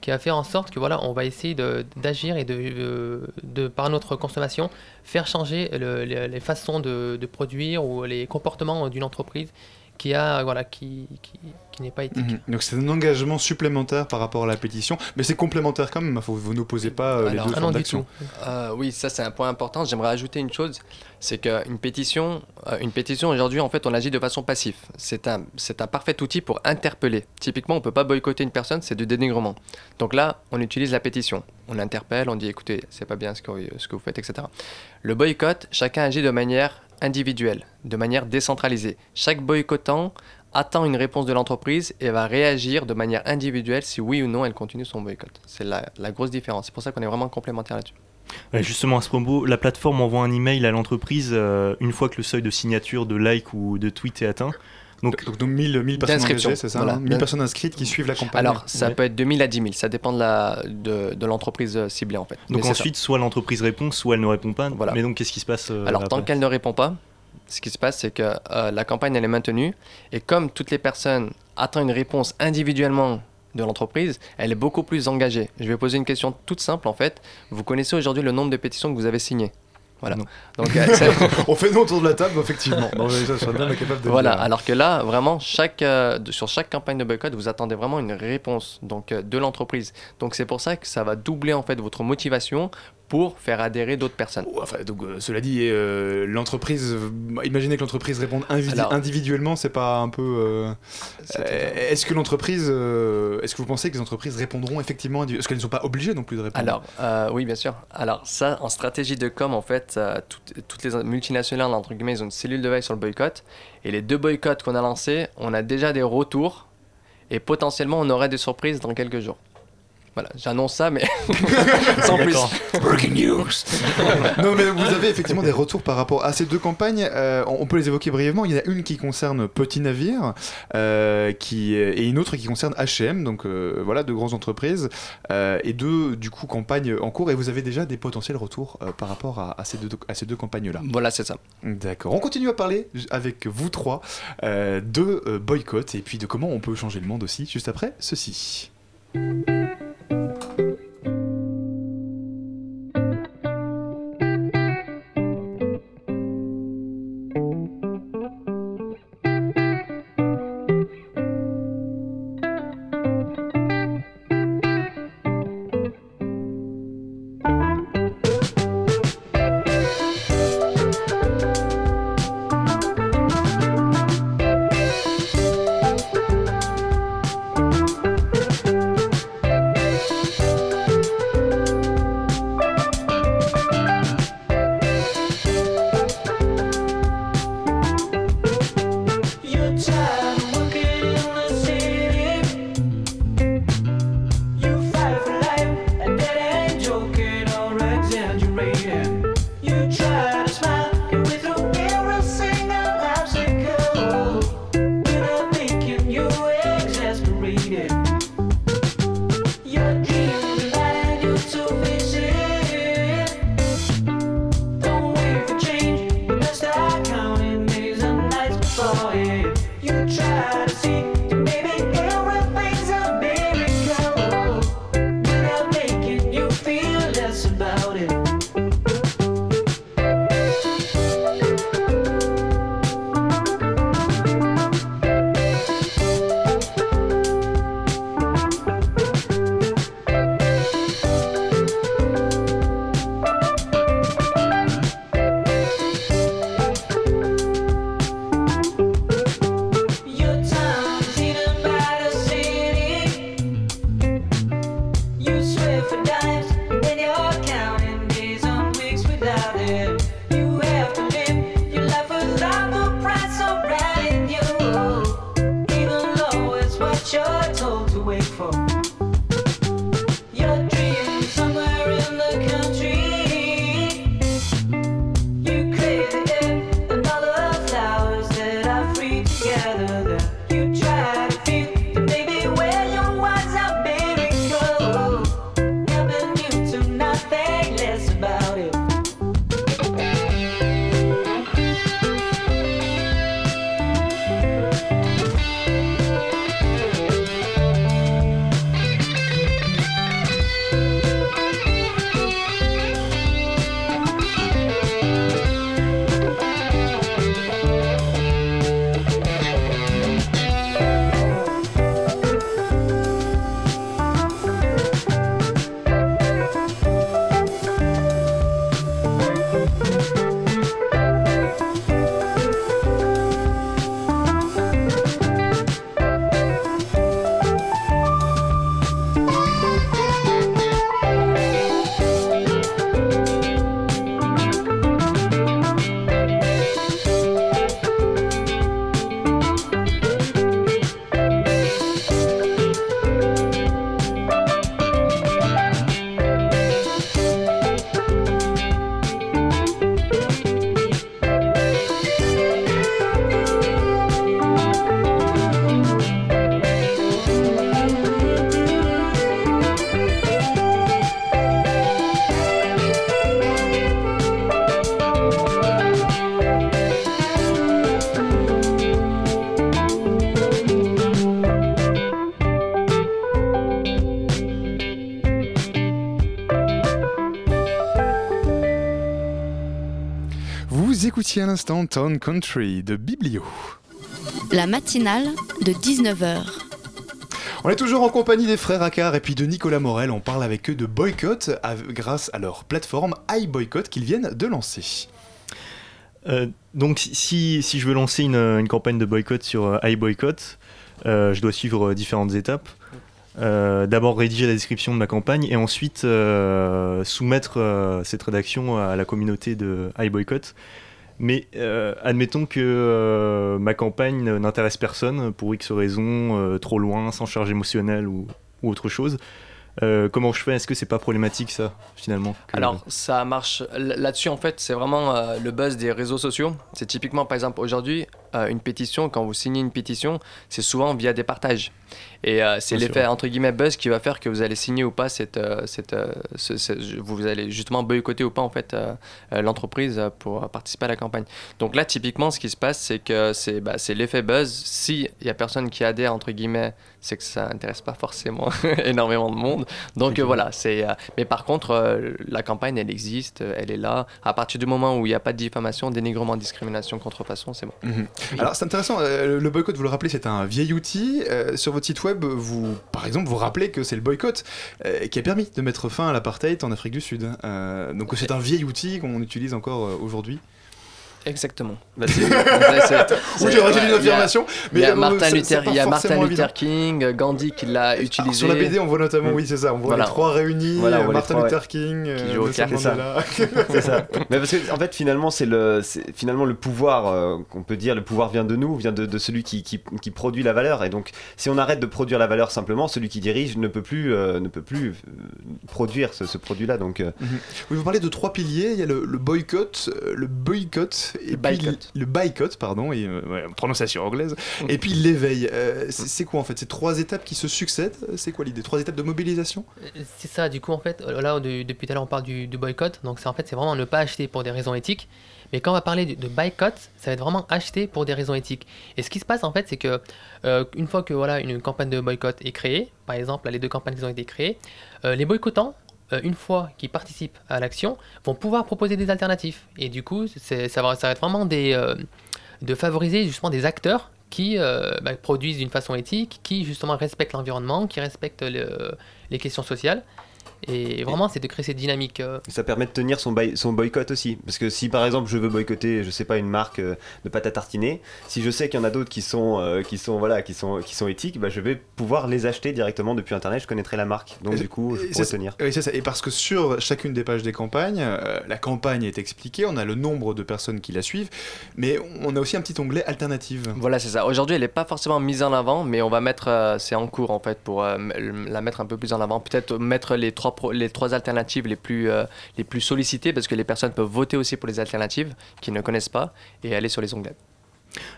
S9: qui va faire en sorte que voilà, on va essayer d'agir et de, de, par notre consommation, faire changer le- le- les façons de, de produire ou les comportements d'une entreprise qui a voilà qui, qui, qui n'est pas éthique.
S1: Mhm. Donc c'est un engagement supplémentaire par rapport à la pétition, mais c'est complémentaire quand même. Faut, vous n'opposez pas euh, les
S10: Alors,
S1: deux
S10: ah
S1: formes d'action.
S10: Euh, oui, ça c'est un point important. J'aimerais ajouter une chose, c'est qu'une pétition, euh, une pétition aujourd'hui, en fait, on agit de façon passive. C'est un, c'est un parfait outil pour interpeller. Typiquement, on peut pas boycotter une personne, c'est du dénigrement. Donc là, on utilise la pétition. On interpelle, on dit, écoutez, c'est pas bien ce que, ce que vous faites, etc. Le boycott, chacun agit de manière individuelle, de manière décentralisée. Chaque boycottant attend une réponse de l'entreprise et va réagir de manière individuelle si oui ou non elle continue son boycott. C'est la, grosse différence. C'est pour ça qu'on est vraiment complémentaires là-dessus.
S12: Ouais, justement, à ce propos, la plateforme envoie un email à l'entreprise euh, une fois que le seuil de signature, de like ou de tweet est atteint. Donc,
S1: donc, 1000, 1000 personnes engagées, c'est ça
S10: voilà.
S1: hein 1000 personnes inscrites qui suivent la campagne.
S10: Alors, ça peut être 2000 à 10 000, ça dépend de la- de, de l'entreprise euh, ciblée en fait.
S12: donc
S10: Mais
S12: ensuite, soit l'entreprise répond, soit elle ne répond pas.
S10: Voilà.
S12: Mais donc, qu'est-ce qui se passe euh.
S10: Alors, tant qu'elle ne répond pas, ce qui se passe, c'est que euh, la campagne elle est maintenue et comme toutes les personnes attendent une réponse individuellement de l'entreprise, elle est beaucoup plus engagée. Je vais poser une question toute simple en fait. Vous connaissez aujourd'hui le nombre de pétitions que vous avez signées? Voilà. Donc, euh,
S1: On fait non autour de la table, effectivement. Non, ça, bien de
S10: voilà,
S1: dire.
S10: alors que là, vraiment, chaque, euh, sur chaque campagne de boycott, vous attendez vraiment une réponse donc, euh, de l'entreprise. Donc c'est pour ça que ça va doubler en fait votre motivation pour faire adhérer d'autres personnes.
S1: Enfin, donc, euh, cela dit, euh, l'entreprise, imaginez que l'entreprise réponde
S10: Alors-
S1: individuellement, c'est pas un peu. euh, est-ce que l'entreprise, est-ce que vous pensez que les entreprises répondront effectivement Est-ce qu'elles ne sont pas obligées non plus de répondre
S10: Alors, oui, bien sûr. Alors, ça, en stratégie de com, en fait, toutes, toutes les multinationales, entre guillemets, ils ont une cellule de veille sur le boycott. Et les deux boycotts qu'on a lancés, on a déjà des retours. Et potentiellement, on aurait des surprises dans quelques jours. Voilà, j'annonce ça, mais sans plus.
S1: Breaking news Non, mais vous avez effectivement des retours par rapport à ces deux campagnes. Euh, on peut les évoquer brièvement. Il y en a une qui concerne Petit Navire euh, qui, et une autre qui concerne HM, donc euh, voilà, deux grandes entreprises. Euh, et deux, du coup, campagnes en cours. Et vous avez déjà des potentiels retours euh, par rapport à, à ces deux, à ces deux campagnes-là.
S10: Voilà, c'est ça.
S1: D'accord. On continue à parler avec vous trois euh, de euh, boycott et puis de comment on peut changer le monde aussi, juste après ceci.
S13: Thank you.
S1: À l'instant Town Country de Biblio.
S2: La matinale de 19h.
S1: On est toujours en compagnie des frères Accard et puis de Nicolas Morel. On parle avec eux de boycott grâce à leur plateforme iBoycott qu'ils viennent de lancer.
S12: Euh, donc si, si je veux lancer une, une campagne de boycott sur euh, iBoycott, euh, je dois suivre euh, différentes étapes. Euh, D'abord rédiger la description de ma campagne et ensuite euh, soumettre euh, cette rédaction à la communauté de iBoycott. Mais euh, admettons que euh, ma campagne n'intéresse personne pour X raisons, euh, trop loin, sans charge émotionnelle ou, autre chose. Comment je fais? Est-ce que c'est pas problématique ça finalement
S10: Alors, ça marche là-dessus, en fait, c'est vraiment le buzz des réseaux sociaux. C'est typiquement, par exemple, aujourd'hui, euh, une pétition, quand vous signez une pétition, c'est souvent via des partages. Et euh, c'est l'effet, entre guillemets, buzz qui va faire que vous allez signer ou pas cette. euh, cette ce- ce- vous allez justement boycotter ou pas, en fait, l'entreprise pour participer à la campagne. Donc là, typiquement, ce qui se passe, c'est que c'est bah, c'est l'effet buzz. S'il y a personne qui adhère, entre guillemets, c'est que ça intéresse pas forcément énormément de monde. Donc voilà, c'est. mais par contre, la campagne, elle existe, elle est là. À partir du moment où il n'y a pas de diffamation, dénigrement, discrimination, contrefaçon, c'est bon.
S1: Mhm. Alors c'est intéressant, euh, le boycott, vous le rappelez, c'est un vieil outil. Euh, sur votre site web, vous, par exemple, vous rappelez que c'est le boycott euh, qui a permis de mettre fin à l'apartheid en Afrique du Sud. Donc c'est un vieil outil qu'on utilise encore aujourd'hui.
S10: Exactement. Bah, c'est- c'est-
S1: Oui, j'ai rajouté
S10: ouais,
S1: une affirmation,
S10: Il y a, il y a
S1: mais, euh,
S10: Martin Luther, il y a Martin Luther. King, euh, Gandhi qui l'a utilisé.
S1: Sur la BD, on voit notamment,
S10: Mm.
S1: oui, c'est ça, on voit
S10: Voilà.
S1: les trois réunis,
S11: Voilà, on
S1: euh,
S11: voit les
S1: Martin
S11: trois,
S1: Luther
S11: ouais.
S1: King, euh,
S10: Qui joue
S1: Nelson
S10: cartes.
S1: Mandela.
S11: c'est ça. Mais parce que en fait finalement c'est le c'est- finalement le pouvoir euh, qu'on peut dire le pouvoir vient de nous vient de, de celui qui, qui, qui produit la valeur et donc si on arrête de produire la valeur simplement celui qui dirige ne peut plus euh, ne peut plus euh, produire ce, ce produit là donc euh,
S1: Mhm. Oui, vous parlez de trois piliers. Il y a le, le boycott, euh, le boycott boycott, et puis le boycott, pardon, et, euh, ouais, prononciation anglaise, et puis l'éveil. Euh, c'est c'est quoi en fait? C'est trois étapes qui se succèdent? C'est quoi l'idée? Trois étapes de mobilisation?
S9: C'est ça, du coup, en fait, euh, là, de- depuis tout à l'heure, on parle du, du boycott. Donc, c'est en fait, c'est vraiment ne pas acheter pour des raisons éthiques. Mais quand on va parler de, boycott, ça va être vraiment acheter pour des raisons éthiques. Et ce qui se passe, en fait, c'est que euh, une fois que voilà, une campagne de boycott est créée, par exemple, là, les deux campagnes qui ont été créées, euh, les boycottants, euh, une fois qu'ils participent à l'action, vont pouvoir proposer des alternatives. Et du coup, ça va, être vraiment euh, de favoriser justement des acteurs qui euh, bah, produisent d'une façon éthique, qui justement respectent l'environnement, qui respectent le- les questions sociales. Et vraiment, c'est de créer cette dynamique. euh,
S11: Ça permet de tenir son, boy- son boycott aussi. Parce que si par exemple je veux boycotter, je sais pas, une marque euh, de pâte à tartiner, si je sais qu'il y en a d'autres qui sont, euh, qui sont, voilà, qui sont, qui sont éthiques, bah, je vais pouvoir les acheter directement depuis internet, je connaîtrai la marque. Donc
S1: Et-
S11: du coup, je
S1: et
S11: pourrais tenir.
S1: oui, c'est ça. Et parce que sur chacune des pages des campagnes, euh, la campagne est expliquée, on a le nombre de personnes qui la suivent, mais on a aussi un petit onglet alternative.
S10: Voilà, c'est ça. Aujourd'hui, elle n'est pas forcément mise en avant, mais on va mettre, euh, c'est en cours en fait, pour euh, la mettre un peu plus en avant. Peut-être mettre les trois, les trois alternatives les plus, euh, les plus sollicitées, parce que les personnes peuvent voter aussi pour les alternatives qu'ils ne connaissent pas et aller sur les onglets.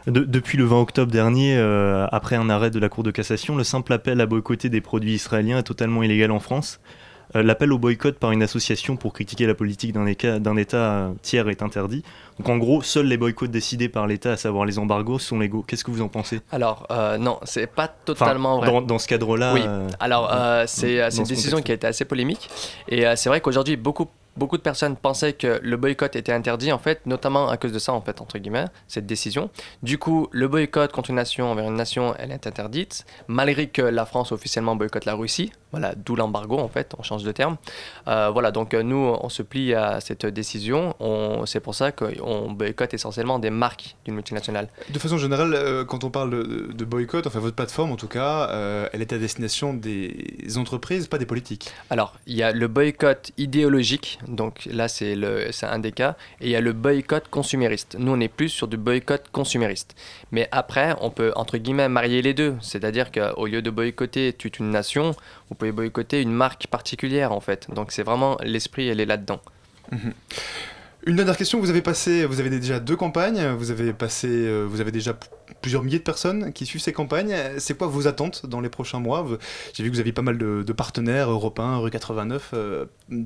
S12: De- depuis le 20 octobre dernier, euh, après un arrêt de la Cour de cassation, le simple appel à boycotter des produits israéliens est totalement illégal en France. Euh, L'appel au boycott par une association pour critiquer la politique d'un éca- État tiers est interdit. Donc en gros, seuls les boycotts décidés par l'État, à savoir les embargos, sont légaux. Qu'est-ce que vous en pensez?
S10: Alors, euh, non, c'est pas
S12: Enfin,
S10: totalement vrai.
S12: dans, dans ce cadre-là.
S10: Oui,
S12: euh,
S10: alors euh, c'est une
S12: ce
S10: décision qui a été assez polémique. Et euh, c'est vrai qu'aujourd'hui, beaucoup, beaucoup de personnes pensaient que le boycott était interdit, en fait, notamment à cause de ça, en fait, entre guillemets, cette décision. Du coup, le boycott contre une nation envers une nation, elle est interdite, malgré que la France officiellement boycotte la Russie. Voilà, d'où l'embargo, en fait, on change de terme. Euh, voilà, donc euh, nous, on se plie à cette décision. On- C'est pour ça qu'on boycotte essentiellement des marques d'une multinationale.
S1: De façon générale, euh, quand on parle de, de boycott, enfin votre plateforme en tout cas, euh, elle est à destination des entreprises, pas des politiques.
S10: Alors, il y a le boycott idéologique, donc là c'est un des cas, et il y a le boycott consumériste. Nous on est plus sur du boycott consumériste. Mais après, on peut entre guillemets marier les deux, c'est-à-dire qu'au lieu de boycotter toute une nation, vous pouvez boycotter une marque particulière en fait. Donc c'est vraiment l'esprit, elle est là-dedans.
S1: Mhm. Une dernière question, vous avez passé, vous avez déjà deux campagnes, vous avez passé, euh, vous avez déjà plusieurs milliers de personnes qui suivent ces campagnes. C'est quoi vos attentes dans les prochains mois? J'ai vu que vous aviez pas mal de, de partenaires européens, Rue 89, euh,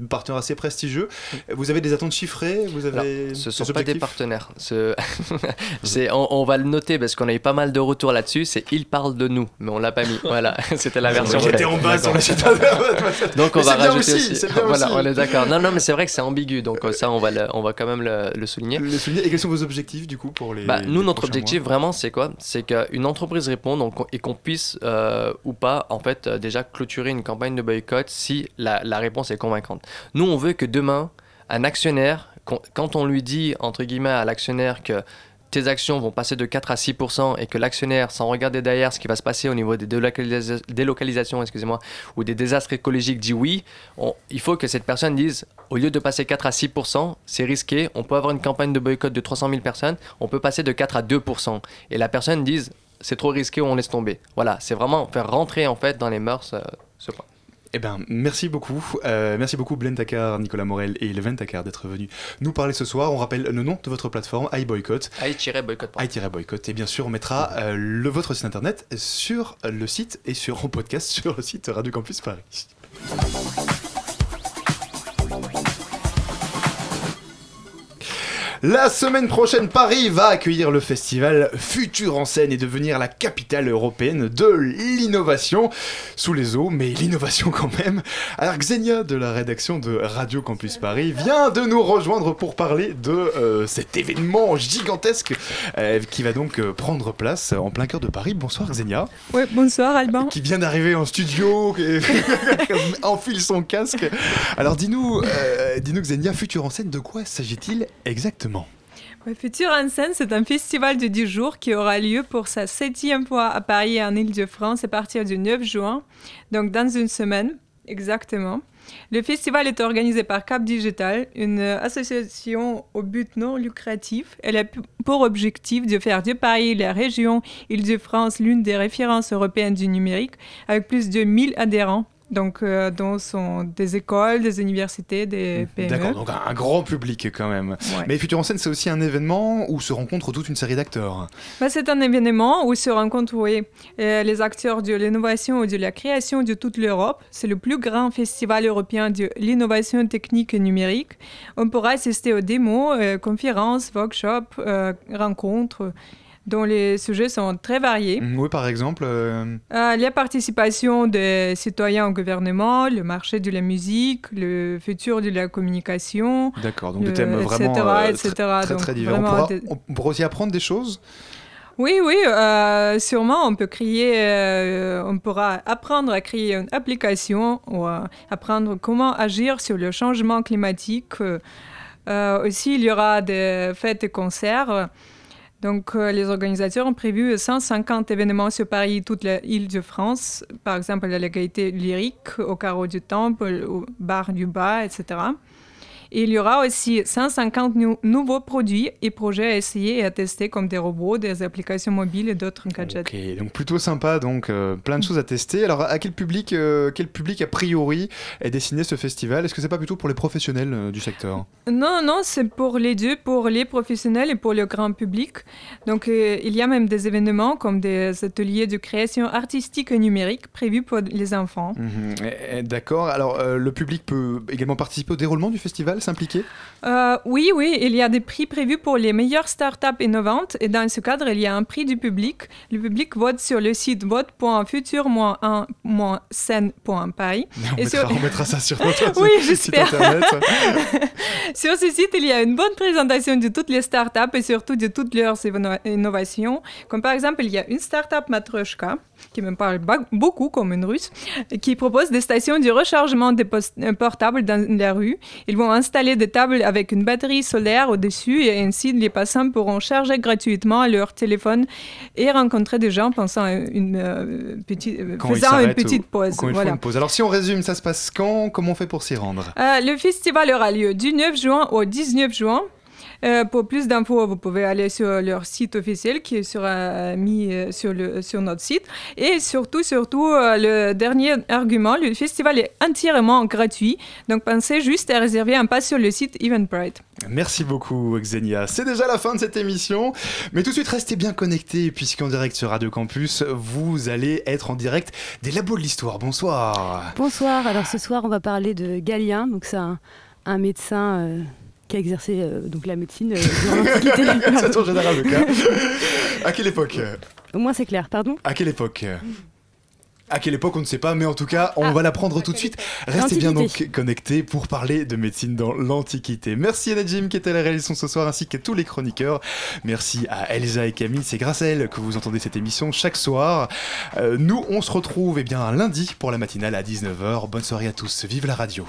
S1: partenaires assez prestigieux. Vous avez des attentes chiffrées? Vous avez
S10: Alors, ce sont
S1: des
S10: pas des partenaires. Ce- on, on va le noter parce qu'on a eu pas mal de retours là-dessus. C'est ils parlent de nous, mais on l'a pas mis. Voilà, c'était la version.
S1: Qui était en bas sur.
S10: Donc on
S1: Mais
S10: va rajouter
S1: aussi,
S10: aussi. voilà, on est d'accord. Non, non, mais c'est vrai que c'est ambigu, donc euh, ça on va, le- on va quand même le, le souligner.
S1: Le souligner. Et quels sont vos objectifs du coup pour les
S10: Bah, nous,
S1: les
S10: notre objectif
S1: mois?
S10: vraiment, c'est quoi? C'est qu'une entreprise réponde donc, et qu'on puisse euh, ou pas, en fait, euh, déjà clôturer une campagne de boycott si la, la réponse est convaincante. Nous, on veut que demain, un actionnaire, quand on lui dit, entre guillemets, à l'actionnaire que tes actions vont passer de 4 à 6% et que l'actionnaire, sans regarder derrière ce qui va se passer au niveau des délocalisa- délocalisations, excusez-moi, ou des désastres écologiques, dit oui, il faut que cette personne dise, au lieu de passer 4 à 6%, c'est risqué, on peut avoir une campagne de boycott de 300 000 personnes, on peut passer de 4 à 2%. Et la personne dise, c'est trop risqué, on laisse tomber. Voilà, c'est vraiment faire rentrer en fait dans les mœurs euh, ce point.
S1: Eh ben, merci beaucoup. Euh, merci beaucoup, Blaine Takar, Nicolas Morel et Leven Takar d'être venus nous parler ce soir. On rappelle le nom de votre plateforme, iBoycott.
S10: i-boycott.
S1: i-boycott. Et bien sûr, on mettra euh, le, votre site internet sur le site et sur en podcast sur le site Radio Campus Paris. La semaine prochaine, Paris va accueillir le festival Futur en scène et devenir la capitale européenne de l'innovation sous les eaux, mais l'innovation quand même. Alors Xenia de la rédaction de Radio Campus Paris vient de nous rejoindre pour parler de euh, cet événement gigantesque euh, qui va donc euh, prendre place en plein cœur de Paris. Bonsoir Xenia.
S14: Ouais, bonsoir Alban.
S1: Qui vient d'arriver en studio, enfile son casque. Alors dis-nous, dis-nous Xenia, Futur en scène, de quoi s'agit-il exactement?
S14: Ouais, Futur en c'est un festival de 10 jours qui aura lieu pour sa septième fois à Paris et en Ile-de-France à partir du 9 juin, donc dans une semaine exactement. Le festival est organisé par Cap Digital, une association au but non lucratif. Elle a pour objectif de faire de Paris la région Île-de-France l'une des références européennes du numérique, avec plus de 1000 adhérents Donc, euh, dont sont des écoles, des universités, des PME.
S1: D'accord, donc un, un grand public quand même.
S14: Ouais.
S1: Mais Futur en scène, c'est aussi un événement où se rencontrent toute une série d'acteurs.
S14: Bah, c'est un événement où se rencontrent oui, euh, les acteurs de l'innovation et de la création de toute l'Europe. C'est le plus grand festival européen de l'innovation technique et numérique. On pourra assister aux démos, euh, conférences, workshops, euh, rencontres, dont les sujets sont très variés.
S1: Oui, par exemple. euh,
S14: Euh, la participation des citoyens au gouvernement, le marché de la musique, le futur de la communication.
S1: D'accord, donc
S14: le-
S1: des thèmes vraiment
S14: etc.,
S1: euh,
S14: etc.
S1: très, très, divers. On pourra,
S14: des-
S1: on pourra aussi apprendre des choses?
S14: Oui, oui, euh, sûrement on peut créer, euh, on pourra apprendre à créer une application ou euh, apprendre comment agir sur le changement climatique. Euh, euh, aussi, il y aura des fêtes et concerts. Donc, euh, les organisateurs ont prévu 150 événements sur Paris, toute l'île de France. Par exemple, la Gaieté lyrique, au Carreau du Temple, au Bar du Bas, etc. Il y aura aussi 150 nou- nouveaux produits et projets à essayer et à tester, comme des robots, des applications mobiles et d'autres gadgets.
S1: Ok, donc plutôt sympa, donc euh, plein de choses à tester. Alors, à quel public, euh, quel public a priori est destiné ce festival? Est-ce que c'est pas plutôt pour les professionnels euh, du secteur?
S14: Non, non, c'est pour les deux, pour les professionnels et pour le grand public. Donc, il y a même des événements comme des ateliers de création artistique et numérique prévus pour les enfants.
S1: Mhm, eh, eh, D'accord. Alors, le public peut également participer au déroulement du festival, s'impliquer?
S14: Euh, oui, oui, il y a des prix prévus pour les meilleures startups innovantes et dans ce cadre, il y a un prix du public. Le public vote sur le site vote.futur-1-scène.paris.
S1: on, mettra, on mettra ça sur notre
S14: Oui,
S1: site internet.
S14: Sur ce site, il y a une bonne présentation de toutes les startups et surtout de toutes leurs innovations. Comme par exemple, il y a une startup Matroshka, qui me parle beaucoup comme une russe, qui propose des stations de rechargement des euh, portables dans la rue. Ils vont installer des tables avec une batterie solaire au-dessus et ainsi les passants pourront charger gratuitement leur téléphone et rencontrer des gens pensant à une, euh, petite, euh,
S1: Quand
S14: faisant une petite
S1: ou-
S14: pause.
S1: ou quand ils font
S14: voilà.
S1: une pause. Alors, si on résume, ça se passe quand? Comment on fait pour s'y rendre?
S14: Euh, le festival aura lieu du 9 juin au 19 juin. Euh, pour plus d'infos, vous pouvez aller sur leur site officiel qui sera mis euh, sur, le, sur notre site. Et surtout, surtout, euh, le dernier argument, le festival est entièrement gratuit. Donc pensez juste à réserver un pass sur le site Eventbrite.
S1: Merci beaucoup, Xenia. C'est déjà la fin de cette émission. Mais tout de suite, restez bien connectés, puisqu'en direct sur Radio Campus, vous allez être en direct des labos de l'histoire. Bonsoir.
S15: Bonsoir, alors ce soir on va parler de Galien, donc c'est un, un médecin euh, qui a exercé euh, donc la médecine euh, durant l'Antiquité.
S1: C'est ton général le cas. À quelle époque?
S15: Au moins c'est clair, pardon?
S1: À quelle époque? À quelle époque on ne sait pas, mais en tout cas, on va l'apprendre tout de suite. Restez bien donc connectés pour parler de médecine dans l'Antiquité. Merci à Jim qui était à la réalisation ce soir, ainsi qu'à tous les chroniqueurs. Merci à Elsa et Camille, c'est grâce à elles que vous entendez cette émission chaque soir. Euh, nous, on se retrouve eh bien lundi pour la matinale à 19h. Bonne soirée à tous, vive la radio.